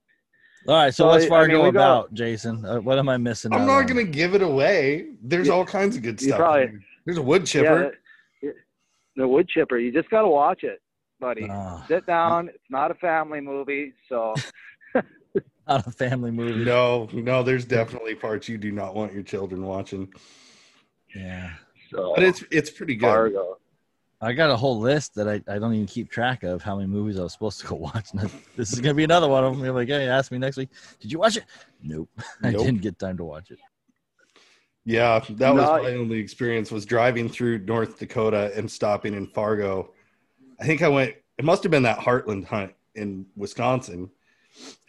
All right, so Well, what's I Fargo mean, we got- about, Jason? Uh, what am I missing? I'm not on? gonna give it away. There's You- all kinds of good stuff. probably- There's a wood chipper. Yeah, the wood chipper. You just gotta watch it, buddy. Ah, Sit down. It's not a family movie, so not a family movie. No, no, there's definitely parts you do not want your children watching. Yeah, so But it's it's pretty good. Fargo. I got a whole list that I, I don't even keep track of how many movies I was supposed to go watch. This is gonna be another one of them. You're like, hey, ask me next week. Did you watch it? Nope, I didn't get time to watch it. Yeah, that was No. my only experience was driving through North Dakota and stopping in Fargo. I think I went it must have been that Heartland hunt in Wisconsin.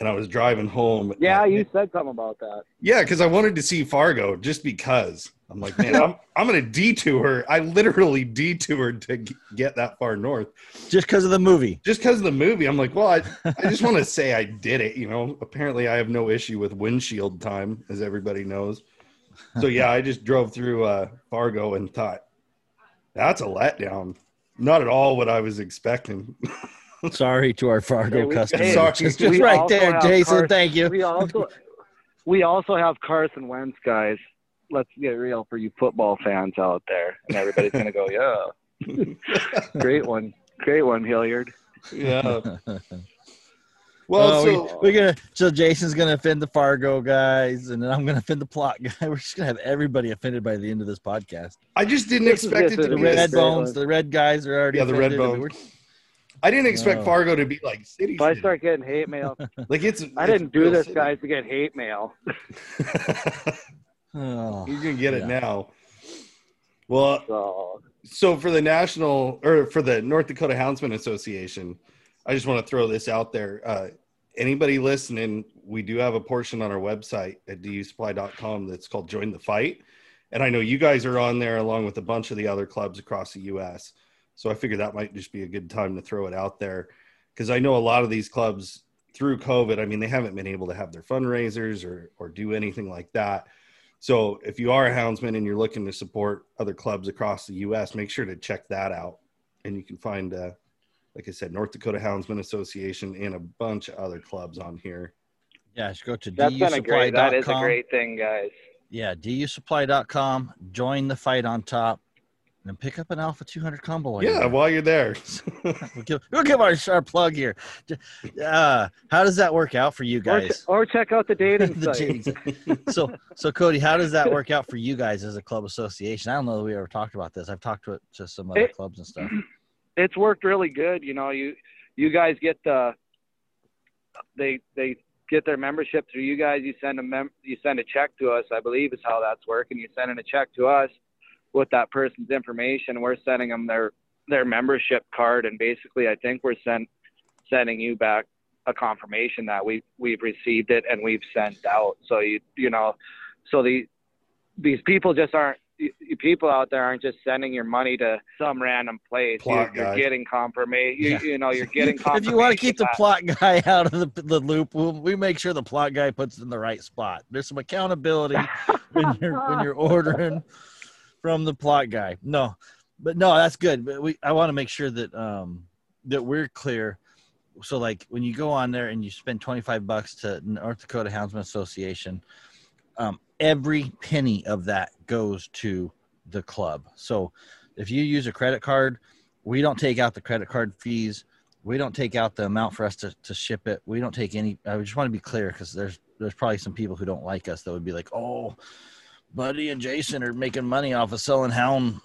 And I was driving home. Yeah, and- you said something about that. Yeah, because I wanted to see Fargo just because. I'm like, man, I'm, I'm going to detour. I literally detoured to g- get that far north Just because of the movie. just because of the movie. I'm like, well, I, I just want to say I did it. You know, apparently I have no issue with windshield time, as everybody knows. So yeah, I just drove through uh, Fargo and thought, that's a letdown. Not at all what I was expecting. Sorry to our Fargo Hey, we- customers. hey, Sorry. just we right there, Jason. Car- thank you. We also we also have Carson Wentz, guys. Let's get real for you football fans out there, and everybody's gonna go, yeah, great one, great one, Hilliard. yeah. Well, Oh, so we, are gonna so Jason's gonna offend the Fargo guys, and then I'm gonna offend the Plott guy. We're just gonna have everybody offended by the end of this podcast. I just didn't This is- expect it to The be. Yes, red bones, one. the red guys are already Yeah, the red bones. I didn't expect No. Fargo to be like city. If I start getting hate mail, like it's. I it's didn't do this, city. guys, to get hate mail. Oh, you can get it now. Well, So so for the national or for the North Dakota Houndsman Association, I just want to throw this out there. Uh, anybody listening, we do have a portion on our website at dusupply.com that's called Join the Fight. And I know you guys are on there along with a bunch of the other clubs across the US. So I figured that might just be a good time to throw it out there because I know a lot of these clubs through COVID, I mean, they haven't been able to have their fundraisers or, or do anything like that. So if you are a houndsman and you're looking to support other clubs across the U.S., make sure to check that out. And you can find, uh, like I said, North Dakota Houndsman Association and a bunch of other clubs on here. yeah, just go to that's been a great. That is a great thing, guys. Yeah, dusupply.com. Join the fight on top, and pick up an Alpha 200 combo. while you're yeah, there. while you're there. we'll give, we'll give our sharp plug here. Uh, how does that work out for you guys? or check out the dating The site. Jays. so, so Cody, how does that work out for you guys as a club association? I don't know that we ever talked about this. I've talked to it to some other It- clubs and stuff. it's worked really good. You know, you you guys get the they they get their membership through you guys. You send a mem- you send a check to us, I believe is how that's working. You send in a check to us with that person's information. We're sending them their their membership card, and basically, I think we're send sending you back a confirmation that we we've received it and we've sent out. So you you know, so the these people just aren't people out there aren't just sending your money to some random place. Plott you're, you're getting confirmation. You, Yeah. you know, you're getting confirmation. if you want to keep the Plott guy out of the, the loop, we'll, we make sure the Plott guy puts it in the right spot. There's some accountability when you're when you're ordering from the Plott guy. No, but no, that's good. But we I want to make sure that um that we're clear. So like when you go on there and you spend 25 bucks to North Dakota Houndsman Association, um, every penny of that goes to the club. So if you use a credit card, we don't take out the credit card fees. We don't take out the amount for us to, to ship it. We don't take any. I just want to be clear because there's there's probably some people who don't like us that would be like, oh, Buddy and Jason are making money off of selling hound,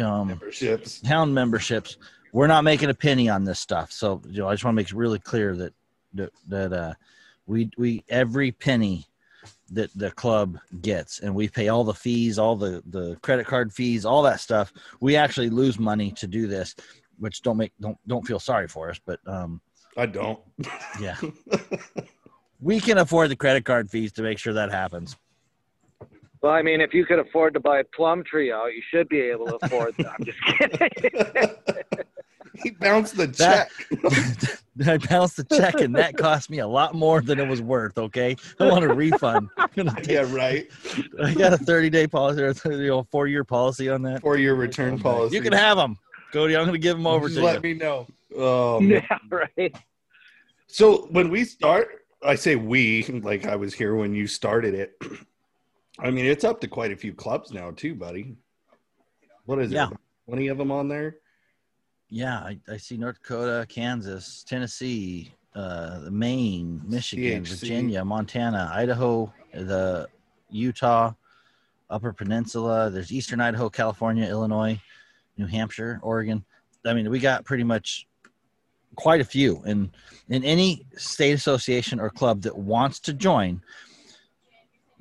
um, Memberships. hound memberships. We're not making a penny on this stuff. So you know, I just want to make it really clear that that, that uh, we we every penny that the club gets, and we pay all the fees, all the the credit card fees, all that stuff. We actually lose money to do this, which don't make don't don't feel sorry for us, but um, I don't. yeah, we can afford the credit card fees to make sure that happens. Well, I mean, if you could afford to buy a plum tree out, you should be able to afford that. I'm just kidding. he bounced the check. That I bounced the check, and that cost me a lot more than it was worth. Okay, I want a refund. I'm take- yeah, right. I got a 30 day policy or a you know, four year policy on that. Four-year return policy. You can have them, Cody. I'm going to give them over Just to let you. Let me know. Oh, man. yeah, right. So when we start, I say we, like I was here when you started it. I mean, it's up to quite a few clubs now, too, buddy. What is Yeah. it? Twenty of them on there. Yeah, I, I see North Dakota, Kansas, Tennessee, uh, Maine, Michigan, CHC. Virginia, Montana, Idaho, the Utah, Upper Peninsula. There's Eastern Idaho, California, Illinois, New Hampshire, Oregon. I mean, we got pretty much quite a few. And in any state association or club that wants to join,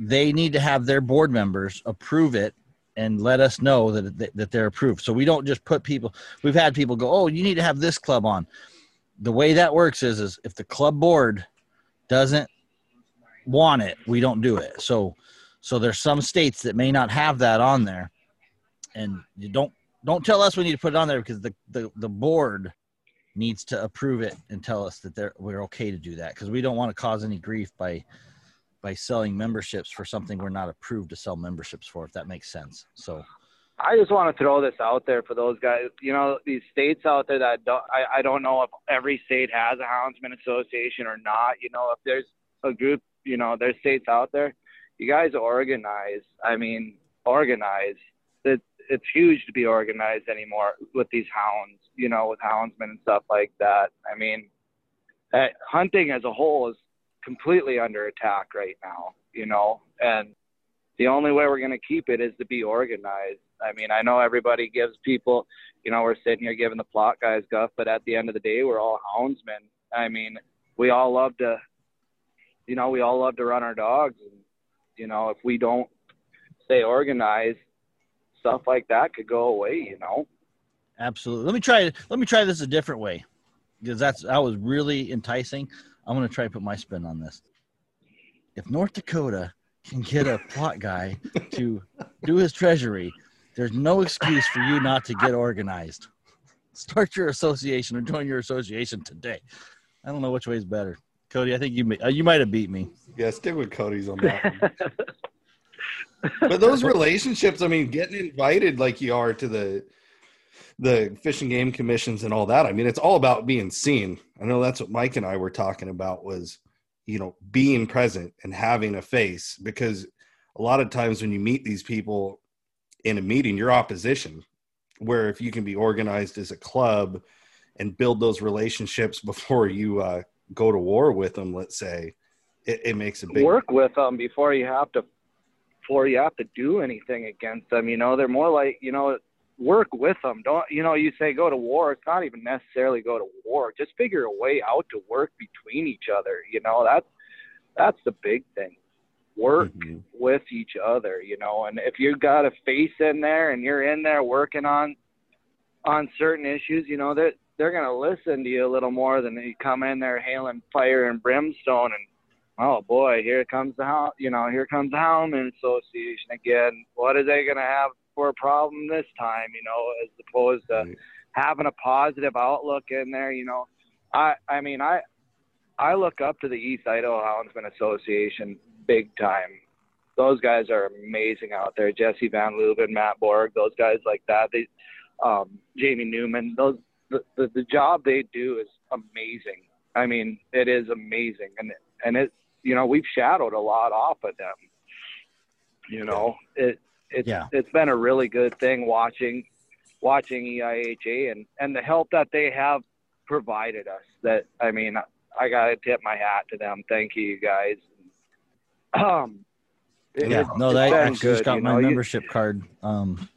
they need to have their board members approve it and let us know that, that, they're approved. So we don't just put people, we've had people go, oh, you need to have this club on. The way that works is, is if the club board doesn't want it, we don't do it. So, so there's some states that may not have that on there, and you don't don't tell us we need to put it on there because the the, the board needs to approve it and tell us that they're we're okay to do that because we don't want to cause any grief by by selling memberships for something we're not approved to sell memberships for if that makes sense so I just want to throw this out there for those guys. You know, these states out there that don't, I, I don't know if every state has a houndsman association or not. You know, if there's a group, you know, there's states out there, you guys organize. I mean, organize. It, it's huge to be organized anymore with these hounds, you know, with houndsmen and stuff like that. I mean, uh, hunting as a whole is completely under attack right now, you know, and the only way we're going to keep it is to be organized. I mean, I know everybody gives people, you know, we're sitting here giving the Plott guys guff, but at the end of the day, we're all houndsmen. I mean, we all love to, you know, we all love to run our dogs. And, you know, if we don't stay organized, stuff like that could go away, you know? absolutely let me try let me try this a different way because that's that was really enticing. I'm going to try to put my spin on this. If north dakota can get a Plott guy to do his treasury there's no excuse for you not to get organized. Start your association or join your association today. I don't know which way is better. Cody i think you may, uh, you might have beat me. Yeah, stick with Cody's on that. one. but those relationships, I mean, getting invited like you are to the the fish and game commissions and all that. I mean, it's all about being seen. I know that's what Mike and I were talking about was, you know, being present and having a face because a lot of times when you meet these people in a meeting, you're opposition. Where if you can be organized as a club and build those relationships before you uh, go to war with them, let's say, it, it makes a big Work with them before you have to, before you have to do anything against them. You know, they're more like, you know, work with them. Don't, you know, you say go to war. It's not even necessarily go to war. Just figure a way out to work between each other. You know, that's, that's the big thing. Work Mhm. with each other, you know. And if you got a face in there and you're in there working on on certain issues, you know that they're gonna listen to you a little more than you come in there hailing fire and brimstone and oh boy, here comes the you know here comes the Hellman Association again. What are they gonna have for a problem this time? You know, as opposed to Right. having a positive outlook in there. You know, I I mean I I look up to the East Idaho Houndsman Association big time. Those guys are amazing out there. Jesse Van Leuven, Matt Borg, those guys like that. They, um, Jamie Newman. Those the, the the job they do is amazing. I mean, it is amazing, and and it you know we've shadowed a lot off of them. You know, it it's Yeah. it's been a really good thing watching watching EIHA and and the help that they have provided us. That I mean, I gotta tip my hat to them. Thank you, you guys. Um, it- Yeah, no, been actually just got my know. Membership card um,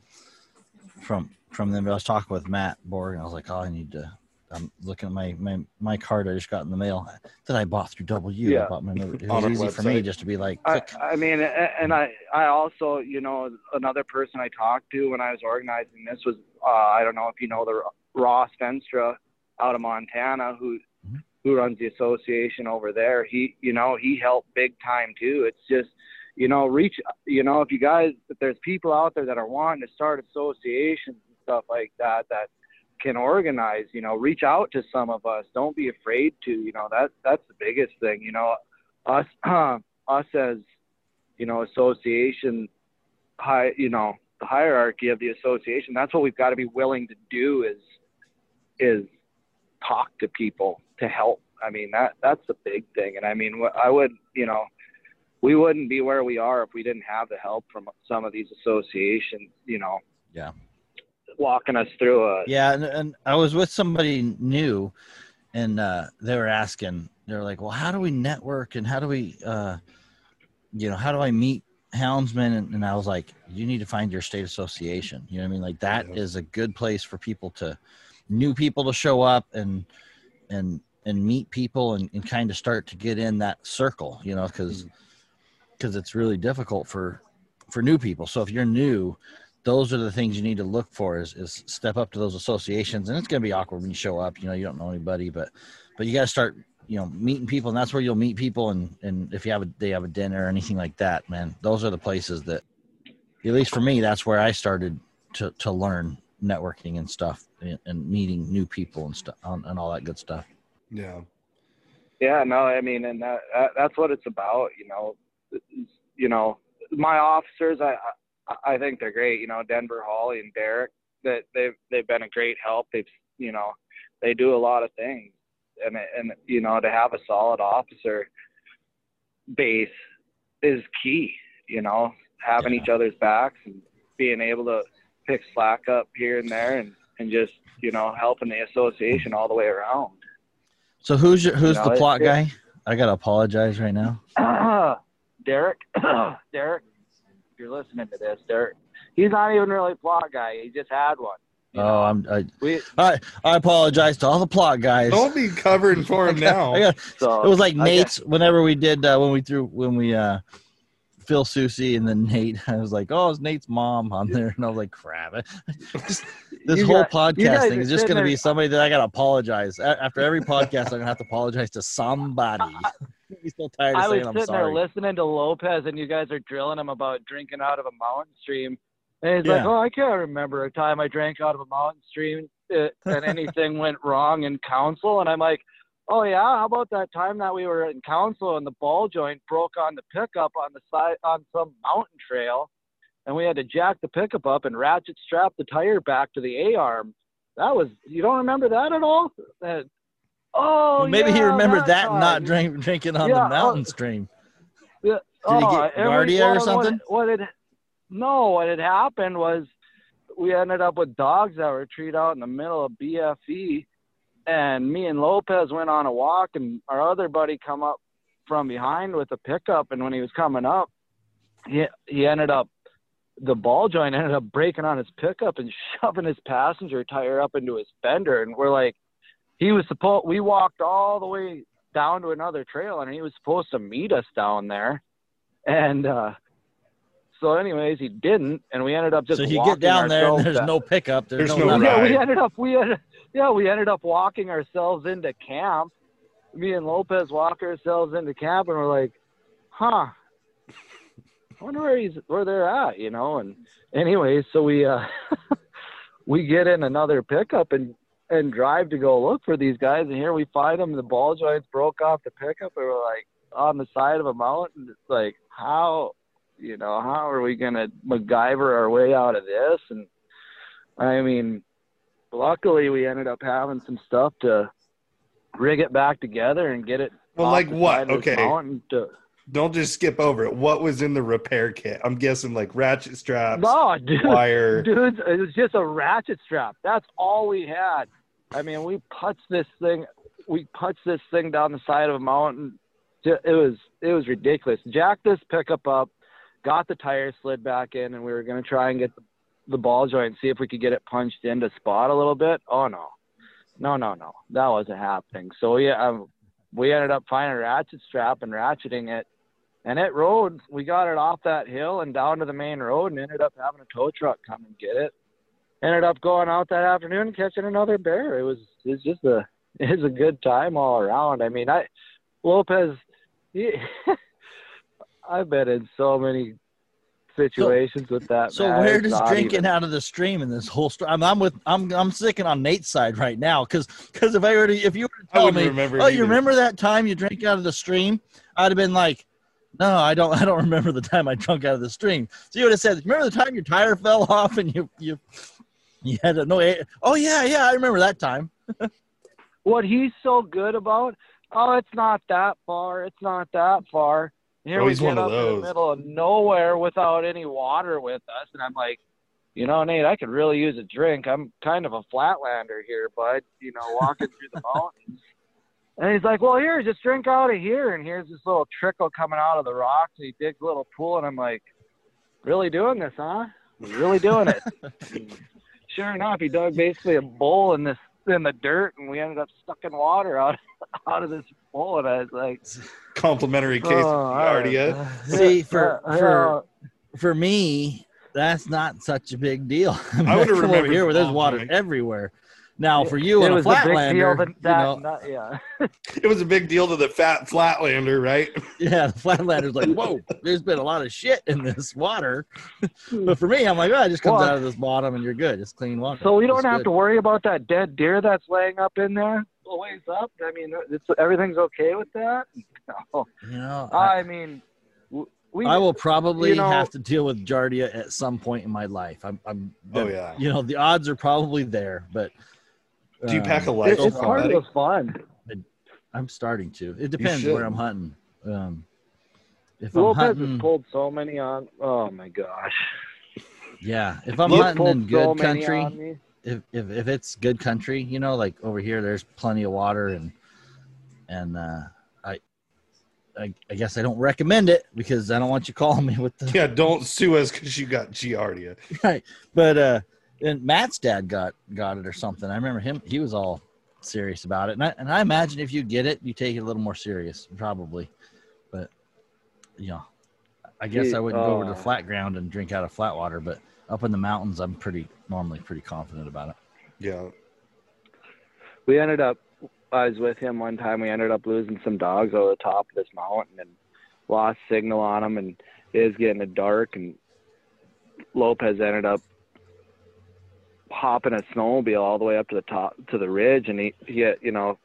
from from them. I was talking with Matt Borg, and I was like, "Oh, I need to." I'm looking at my my, my card I just got in the mail that I bought through W. I Yeah. bought my. It was easy for me just to be like, I. I mean, and I, I also, you know, another person I talked to when I was organizing this was, uh, I don't know if you know the Ross Venstra out of Montana who, Mhm. who runs the association over there. He, you know, he helped big time too. It's just, you know, reach, you know, if you guys, if there's people out there that are wanting to start associations and stuff like that, that can organize, you know, reach out to some of us. Don't be afraid to, you know, that that's the biggest thing, you know, us, us as, you know, association, high, you know, the hierarchy of the association. That's what we've got to be willing to do is, is talk to people to help. I mean, that that's the big thing. And I mean, I would, you know, we wouldn't be where we are if we didn't have the help from some of these associations, you know. Yeah. Walking us through a Yeah, and, and I was with somebody new, and uh, they were asking, they were like, "Well, how do we network and how do we, uh, you know, how do I meet houndsmen?" And, and I was like, "You need to find your state association." You know what I mean? Like that is Yeah. a good place for people to, new people to show up and and and meet people and, and kind of start to get in that circle. You know, because because it's really difficult for for new people. So if you're new, those are the things you need to look for is, is step up to those associations and it's going to be awkward when you show up you know you don't know anybody but but you got to start you know meeting people and that's where you'll meet people and and if you have a they have a dinner or anything like that man those are the places that at least for me that's where i started to to learn networking and stuff and, and meeting new people and stuff and, and all that good stuff Yeah. Yeah, no, I mean, and that, that that's what it's about, you know. You know, my officers, I I think they're great. You know, Denver, Holly, and Derek, that they've they've been a great help. They've you know, they do a lot of things, and and you know, to have a solid officer base is key. You know, having Yeah. each other's backs and being able to pick slack up here and there, and and just you know helping the association all the way around. so who's your who's know, the Plott guy i gotta apologize right now Derek, Derek, if you're listening to this, Derek, he's not even really a Plott guy. He just had one. you know. oh i'm I, we I i apologize to all the Plott guys Don't be covering for him now. I got, so it was like I Nate's whenever we did uh, when we threw when we uh Phil Susie and then Nate. I was like, oh, it's Nate's mom on there, and I was like, crap. Just, this You whole got- podcast thing is just going to be somebody that I got to apologize after every podcast. I'm going to have to apologize to somebody. Still tired of I was saying I'm there listening to Lopez, and you guys are drilling him about drinking out of a mountain stream. And he's like, "Oh, I can't remember a time I drank out of a mountain stream uh, and anything went wrong in council." And I'm like, "Oh yeah, how about that time that we were in council and the ball joint broke on the pickup on the side on some mountain trail, and we had to jack the pickup up and ratchet strap the tire back to the A arm." That was you don't remember that at all? That, oh, Well, maybe he remembered that, and not drink, drinking on Yeah, the uh, mountain stream. Yeah. Did he oh, get Giardia or something? What, what had no, what had happened was we ended up with dogs that were treed out in the middle of BFE, and me and Lopez went on a walk, and our other buddy come up from behind with a pickup, and when he was coming up, he he ended up the ball joint ended up breaking on his pickup and shoving his passenger tire up into his fender, and we're like, he was supposed. We walked all the way down to another trail, and he was supposed to meet us down there. And uh, so, anyways, he didn't, and we ended up just. so you walking get down there and there's down- no pickup. There's, There's no, no nothing. yeah, we ended up we ended, yeah we ended up walking ourselves into camp. Me and Lopez walk ourselves into camp, and we're like, "Huh, I wonder where he's where they're at," you know. And anyways, so we uh we get in another pickup and and drive to go look for these guys, and here we find them. The ball joints broke off the pickup, and we're like on the side of a mountain. It's like how you know how are we gonna MacGyver our way out of this? And I mean, luckily we ended up having some stuff to rig it back together and get it. Well, like what? side of this Okay. to- Don't just skip over it. What was in the repair kit? I'm guessing like ratchet straps, No, dude, wire. dude, it was just a ratchet strap. That's all we had. I mean, we punched this thing. We punched this thing down the side of a mountain. It was it was ridiculous. Jacked this pickup up, got the tire slid back in, and we were gonna try and get the, the ball joint, see if we could get it punched into spot a little bit. Oh no, no, no, no, that wasn't happening. So yeah, um, we ended up finding a ratchet strap and ratcheting it, and it rode. We got it off that hill and down to the main road, and ended up having a tow truck come and get it. Ended up going out that afternoon and catching another bear. It was it's just a it's a good time all around. I mean, I Lopez, he, I've been in so many situations with that. So man. where It's does drinking even- out of the stream in this whole story? I'm, I'm with I'm I'm sticking on Nate's side right now because because if I were to if you were to tell me, oh, it you remember that time you drank out of the stream? I'd have been like, no, I don't. I don't remember the time I drunk out of the stream. So you would have said, remember the time your tire fell off and you you you had a no. air- Oh yeah, yeah, I remember that time. what he's so good about. Oh, it's not that far. It's not that far. Here Oh, we he's get one of up in those. the middle of nowhere without any water with us, and I'm like, you know, Nate, I could really use a drink. I'm kind of a flatlander here, bud. You know, walking through the mountains. And he's like, well, here, just drink out of here. And here's this little trickle coming out of the rocks. And he digs a little pool, and I'm like, really doing this, huh? Really doing it. sure enough, he dug basically a bowl in this in the dirt, and we ended up sucking water out out of this bowl. And I was like, Complimentary case oh, of Giardia. uh, See, for- uh, for- For me, that's not such a big deal. I would've remembered here where there's water ball, everywhere. Now for you it in a was a big deal flatlander, that, you know, not- yeah. It was a big deal to the fat flatlander, right? Yeah, the Flatlander's like, whoa, there's been a lot of shit in this water. Hmm. but for me, I'm like, oh, it just comes Well- out of this bottom and you're good. It's clean water. So we don't It's have good. to worry about that dead deer that's laying up in there. A ways up. I mean, it's, everything's okay with that. No. You know, I, I mean, we. I will probably you know- have to deal with Giardia at some point in my life. I'm, I'm Oh yeah. you know, the odds are probably there, but Do you pack a um, life It, it's far, part of the fun. I'm starting to. It depends where I'm hunting. Um, if I'm Lopez hunting, has pulled so many on. Oh my gosh. yeah, if I'm He's hunting in good so country, if, if if it's good country, you know, like over here, there's plenty of water and and uh, I, I I guess I don't recommend it because I don't want you calling me with the Yeah, don't sue us because you got Giardia. right. But uh, and Matt's dad got got it or something. I remember him; he was all serious about it, and I and I imagine if you get it, you take it a little more serious, probably. But you know, I guess He- I wouldn't go over to uh, the flat ground and drink out of flat water, but up in the mountains, I'm pretty normally pretty confident about it. Yeah. we ended up I was with him one time we ended up losing some dogs over the top of this mountain and lost signal on them and it was getting dark and Lopez ended up hopping a snowmobile all the way up to the top to the ridge and he he had, you know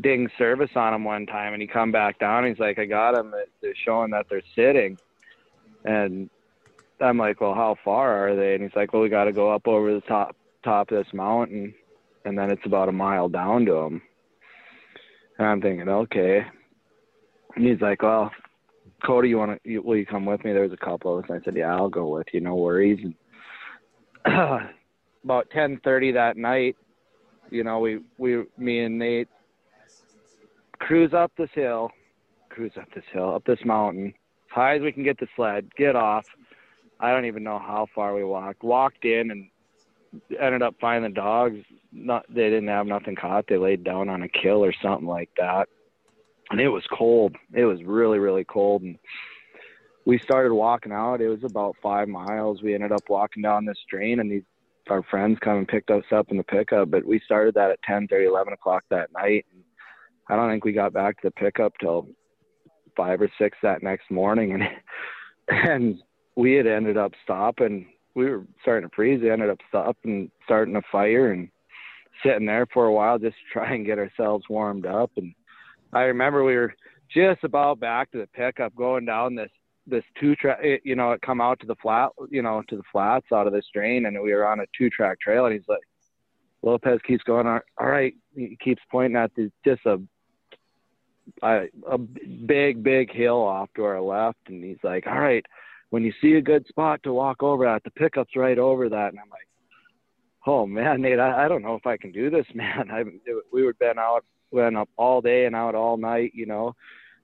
ding service on him one time and he come back down he's like I got him they're showing that they're sitting and I'm like well how far are they and he's like well we got to go up over the top top of this mountain and then it's about a mile down to him. And I'm thinking, okay. And he's like, well, Cody, you want to? Will you come with me? There's a couple of us. And I said, yeah, I'll go with you. No worries. And about 10:30 that night, you know, we we me and Nate cruise up this hill, cruise up this hill, up this mountain, as high as we can get the sled, get off. I don't even know how far we walked. Walked in and ended up finding the dogs not they didn't have nothing caught. They laid down on a kill or something like that. and it was cold. It was really really cold, and we started walking out. It was about five miles. We ended up walking down this drain, and these our friends come and picked us up in the pickup. But we started that at 10, 30, 11 o'clock that night. And I don't think we got back to the pickup till five or six that next morning, and and we had ended up stopping. We were starting to freeze. We ended up stopping, starting a fire, and sitting there for a while just to try and get ourselves warmed up. And I remember we were just about back to the pickup, going down this this two track. Eh, you know, it come out to the flat, you know, to the flats out of this drain, and we were on a two track trail. And he's like, Lopez keeps going. All right, he keeps pointing at the, just a a, a big, big hill off to our left, and he's like, "All right, when you see a good spot to walk over at, the pickup's right over that." And I'm like, "Oh man, Nate, I, I don't know if I can do this, man. I we would been out, went up all day and out all night, you know."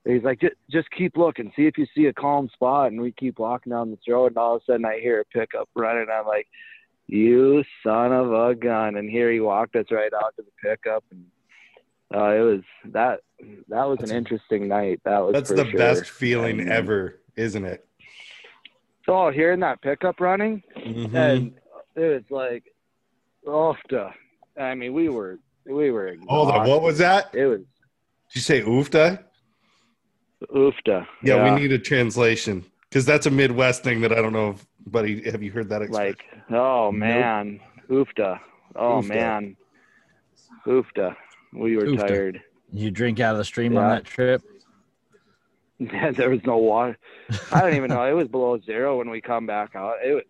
He's like, just, just keep looking, see if you see a calm spot. And we keep walking down this road, and all of a sudden I hear a pickup running. I'm like, you son of a gun! And here he walked us right out to the pickup, and uh, it was that that was That's an interesting night. That was That's for the sure. best feeling I mean, ever, isn't it? So hearing that pickup running, Mhm. and it was like, oh, duh. I mean, we were we were. Hold on, what was that? It was Did you say oofta? Oofta. Yeah, we need a translation because that's a Midwest thing that I don't know. If, buddy, have you heard that? Expression? like, oh man, oofta. Oh Oofta. man, oofta. We were Oofta. tired. You drink out of the stream on that trip? there was no water. I don't even know. It was below zero when we come back out. It was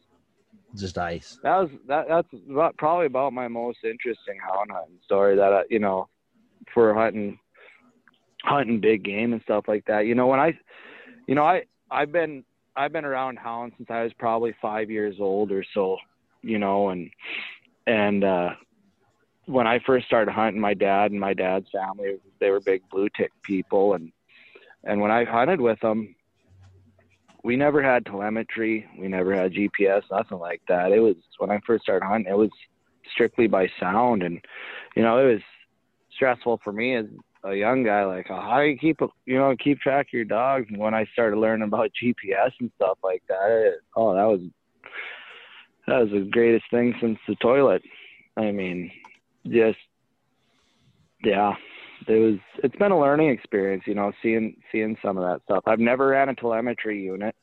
Just ice. that was that that's about, probably about my most interesting hound hunting story that I, you know for hunting hunting big game and stuff like that you know when i you know i i've been i've been around hounds since i was probably five years old or so you know and and uh when i first started hunting my dad and my dad's family they were big blue tick people and and when i hunted with them we never had telemetry. We never had GPS, nothing like that. It was when I first started hunting, it was strictly by sound. And, you know, it was stressful for me as a young guy. Like, oh, how do you keep, you know, keep track of your dogs? And when I started learning about GPS and stuff like that, it, oh, that was, that was the greatest thing since the toilet. I mean, just, yeah, it was it's been a learning experience you know seeing seeing some of that stuff i've never ran a telemetry unit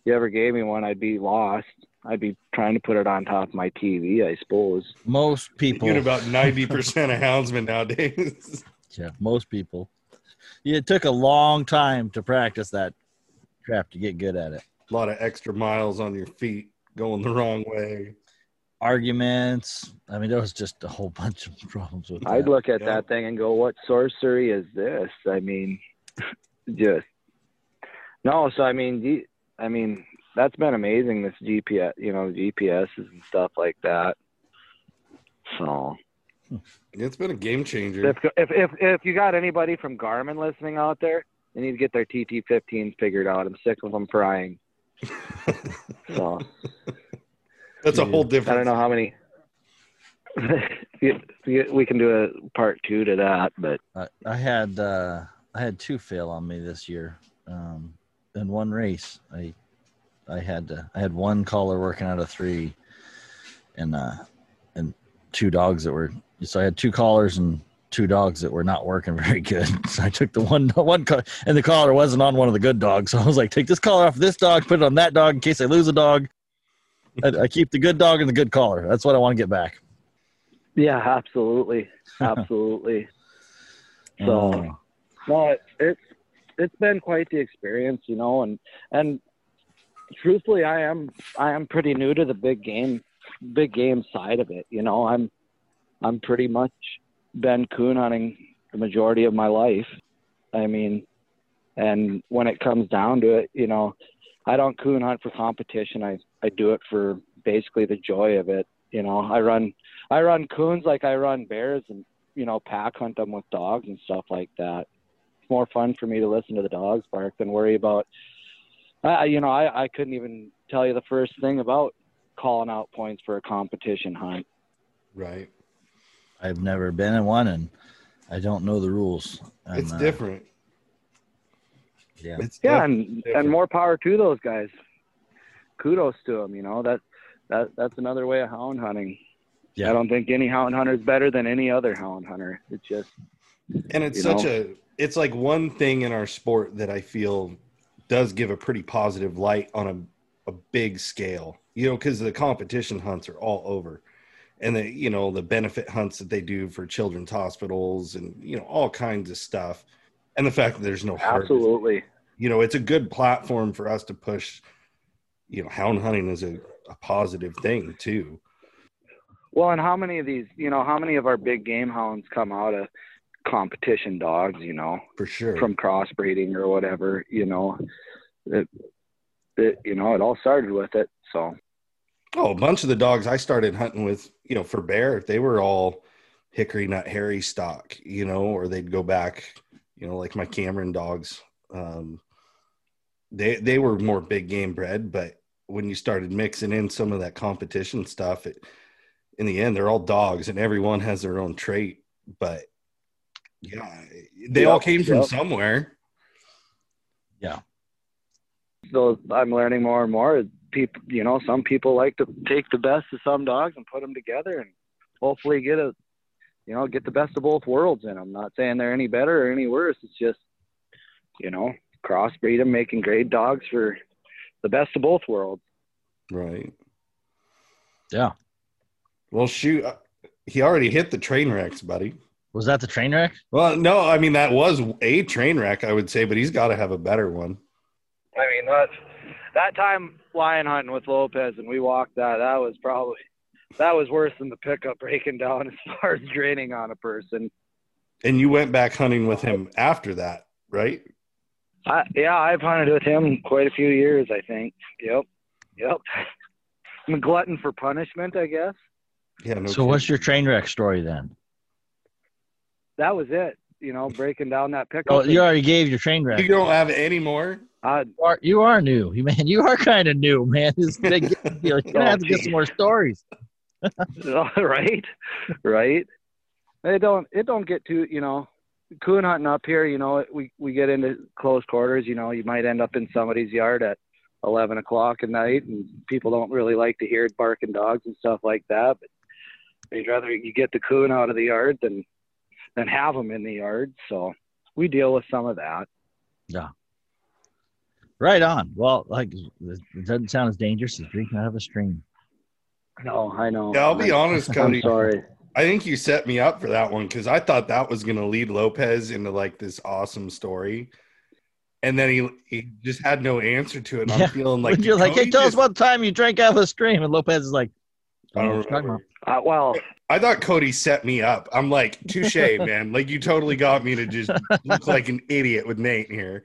if you ever gave me one i'd be lost i'd be trying to put it on top of my tv i suppose Most people. You're about ninety percent of houndsmen nowadays. Yeah, most people. It took a long time to practice that trap to get good at it. a lot of extra miles on your feet going the wrong way. Arguments. I mean, there was just a whole bunch of problems with that. i'd look at Yeah. that thing and go what sorcery is this i mean just no so i mean I mean that's been amazing this gps you know gps and stuff like that so It's been a game changer. If, if if if you got anybody from Garmin listening out there, they need to get their TT15s figured out. I'm sick of them prying. So That's a whole different. I don't know how many. You- you- we can do a part two to that, but I, I had uh, I had two fail on me this year. Um, in one race, I I had uh, I had one caller working out of three, and uh, and two dogs that were so I had two collars and two dogs that were not working very good. So I took the one one call, and the collar wasn't on one of the good dogs. So I was like, take this collar off this dog, put it on that dog in case I lose a dog. I, I keep the good dog and the good collar. That's what I want to get back. yeah, absolutely, absolutely. So Uh, no, it, it's it's been quite the experience, you know, and and truthfully, I am I am pretty new to the big game, big game side of it. You know, I'm I'm pretty much been coon hunting the majority of my life. I mean, and when it comes down to it, you know, I don't coon hunt for competition. I I do it for basically the joy of it. You know, I run I run coons like I run bears and you know pack hunt them with dogs and stuff like that. It's more fun for me to listen to the dogs bark than worry about. I you know I I couldn't even tell you the first thing about calling out points for a competition hunt. right. I've never been in one, and I don't know the rules. And, It's uh, different. Yeah. It's Yeah, definitely and different. and more power to those guys. Kudos to them. You know that that that's another way of hound hunting. Yeah. I don't think any hound hunter is better than any other hound hunter. It's just and it's such know? a it's like one thing in our sport that i feel does give a pretty positive light on a, a big scale you know because the competition hunts are all over and the you know the benefit hunts that they do for children's hospitals and you know all kinds of stuff and the fact that there's no absolutely. you know it's a good platform for us to push you know hound hunting is a, a positive thing too Well, and how many of these, you know, how many of our big game hounds come out of competition dogs, you know, for sure from crossbreeding or whatever, you know, it, it, you know, it all started with it. So, Oh, a bunch of the dogs I started hunting with, you know, for bear, they were all hickory nut hairy stock, you know, or they'd go back, you know, like my Cameron dogs. Um, they they were more big game bred, but when you started mixing in some of that competition stuff, it in the end they're all dogs and everyone has their own trait. But yeah, they all Yep, came from yep. somewhere. Yeah. So I'm learning more and more. People, you know, some people like to take the best of some dogs and put them together and hopefully get a, you know, get the best of both worlds in them. Not saying they're any better or any worse. It's just, you know, crossbreed them, making great dogs for the best of both worlds. Right. Yeah. Well, shoot, uh, he already hit the train wrecks, buddy. Was that the train wreck? Well, no, I mean that was a train wreck, I would say, but he's got to have a better one. I mean, that that time lion hunting with Lopez and we walked that. That was probably that was worse than the pickup breaking down as far as draining on a person. And you went back hunting with him after that, right? I, yeah, I've hunted with him quite a few years. I think. Yep, yep. I'm a glutton for punishment, I guess. Yeah. No so what's your train wreck story then? That was it. You know, breaking down that pickup. Oh, you already gave your train wreck. You don't have any more? Uh, You are, you are new, man. You are kind of new, man. This big deal. You're gonna have to get Oh, some more stories. right, right. It don't it don't get too you know coon hunting up here. You know we we get into close quarters. You know you might end up in somebody's yard at eleven o'clock at night, and people don't really like to hear barking dogs and stuff like that. But they'd rather you get the coon out of the yard than than have them in the yard. So we deal with some of that. Yeah. Right on. Well, like it doesn't sound as dangerous as drinking out of a stream. No, I know. Yeah, I'll be I'm- honest, I'm Cody. sorry. I think you set me up for that one because I thought that was going to lead Lopez into like this awesome story. And then he he just had no answer to it. And Yeah. I'm feeling like you're like, hey, tell us just- what time you drank out of a stream, and Lopez is like, I "I don't know don't what you're talking remember. Uh, well, I thought Cody set me up. I'm like, touche, man. Like you totally got me to just look like an idiot with Nate here.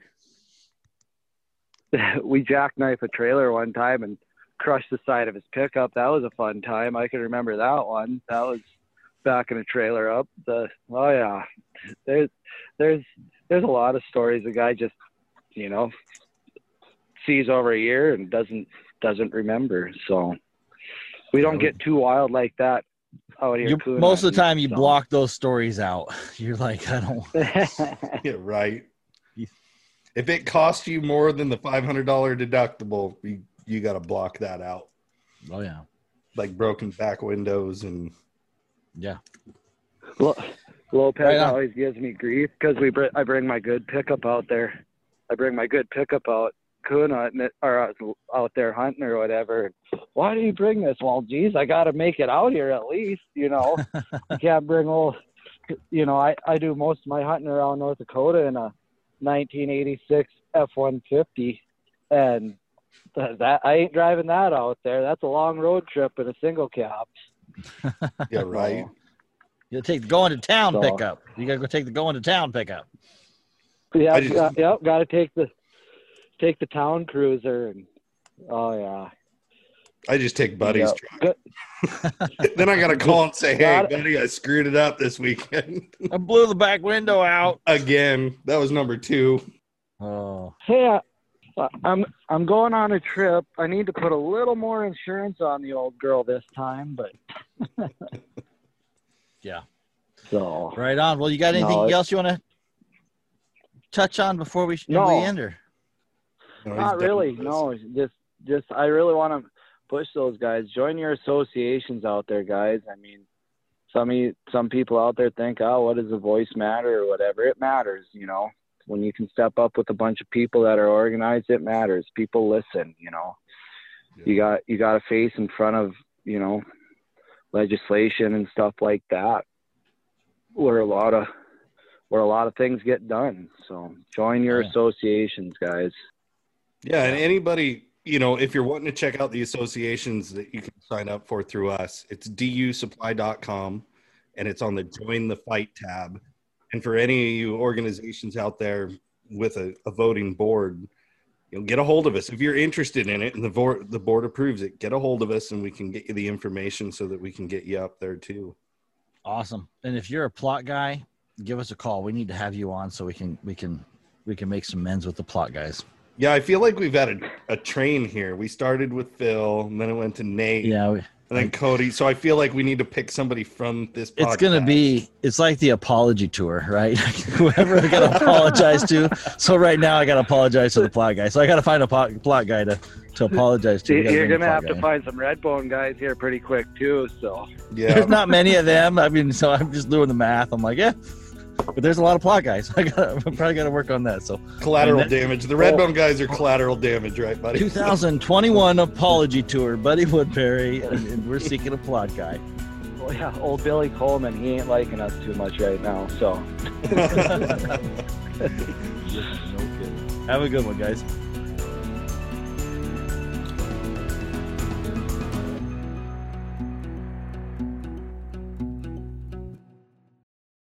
we jackknife a trailer one time and crushed the side of his pickup. That was a fun time. I can remember that one. That was backing a trailer up. The oh yeah, there's there's there's a lot of stories. The guy just you know sees over a year and doesn't doesn't remember. So we don't get too wild like that out here. You, most of the time, you so. block those stories out. You're like, I don't. Yeah, right. If it costs you more than the five hundred dollar deductible, you you got to block that out. Oh yeah, Like broken back windows and yeah. Lo- Lopez Right always gives me grief because we br- I bring my good pickup out there. I bring my good pickup out coon hunting it, or uh, out there hunting or whatever. Why do you bring this? Well, geez, I got to make it out here at least. You know, I can't bring old. You know, I I do most of my hunting around North Dakota in a 1986 F150, and that I ain't driving that out there. That's a long road trip in a single cab. yeah, right. You take the going to town So- pickup. You gotta go take the going to town pickup. Yeah, just- got, yep, got to take the take the town cruiser and oh yeah. I just take Buddy's Yep. truck. then I got to call and say, "Hey, buddy, I screwed it up this weekend I blew the back window out. again." That was number two. Oh, Hey, I- I'm I'm going on a trip. I need to put a little more insurance on the old girl this time, but yeah. so Right on. Well, you got anything No, else you want to touch on before we, No. we end? Or He's Not really. No, just just I really want to push those guys. Join your associations out there, guys. I mean, some some people out there think, oh, what does the voice matter or whatever? It matters, you know. When you can step up with a bunch of people that are organized, it matters. People listen, you know. You got you got a face in front of you know legislation and stuff like that, where a lot of where a lot of things get done. So join your Yeah. associations, guys. Yeah, and anybody, you know, if you're wanting to check out the associations that you can sign up for through us, it's dusupply.com and it's on the join the fight tab. And for any of you organizations out there with a, a voting board, you know, get a hold of us. If you're interested in it and the board the board approves it, get a hold of us and we can get you the information so that we can get you up there too. Awesome. And if you're a Plott guy, give us a call. We need to have you on so we can we can we can make some men's with the Plott guys. Yeah, I feel like we've had a, a train here. We started with Phil, and then it went to Nate, Yeah, we, and then Cody. So I feel like we need to pick somebody from this. it's gonna be it's like the apology tour, right? Whoever I gotta apologize to. So right now I gotta apologize to the Plott guy. So I gotta find a Plott, Plott guy to to apologize to. We You're gonna plot have to find some Redbone guys here pretty quick too. So yeah. There's not many of them. I mean, so I'm just doing the math. I'm like, yeah, but there's a lot of Plott guys. I got I'm probably got to work on that. So collateral And that- damage. The Redbone oh. guys are collateral damage, right, buddy? 2021 apology tour, Buddy Woodbury, and, and we're seeking a Plott guy. well, yeah, old Billy Coleman, he ain't liking us too much right now. So no kidding. Have a good one, guys.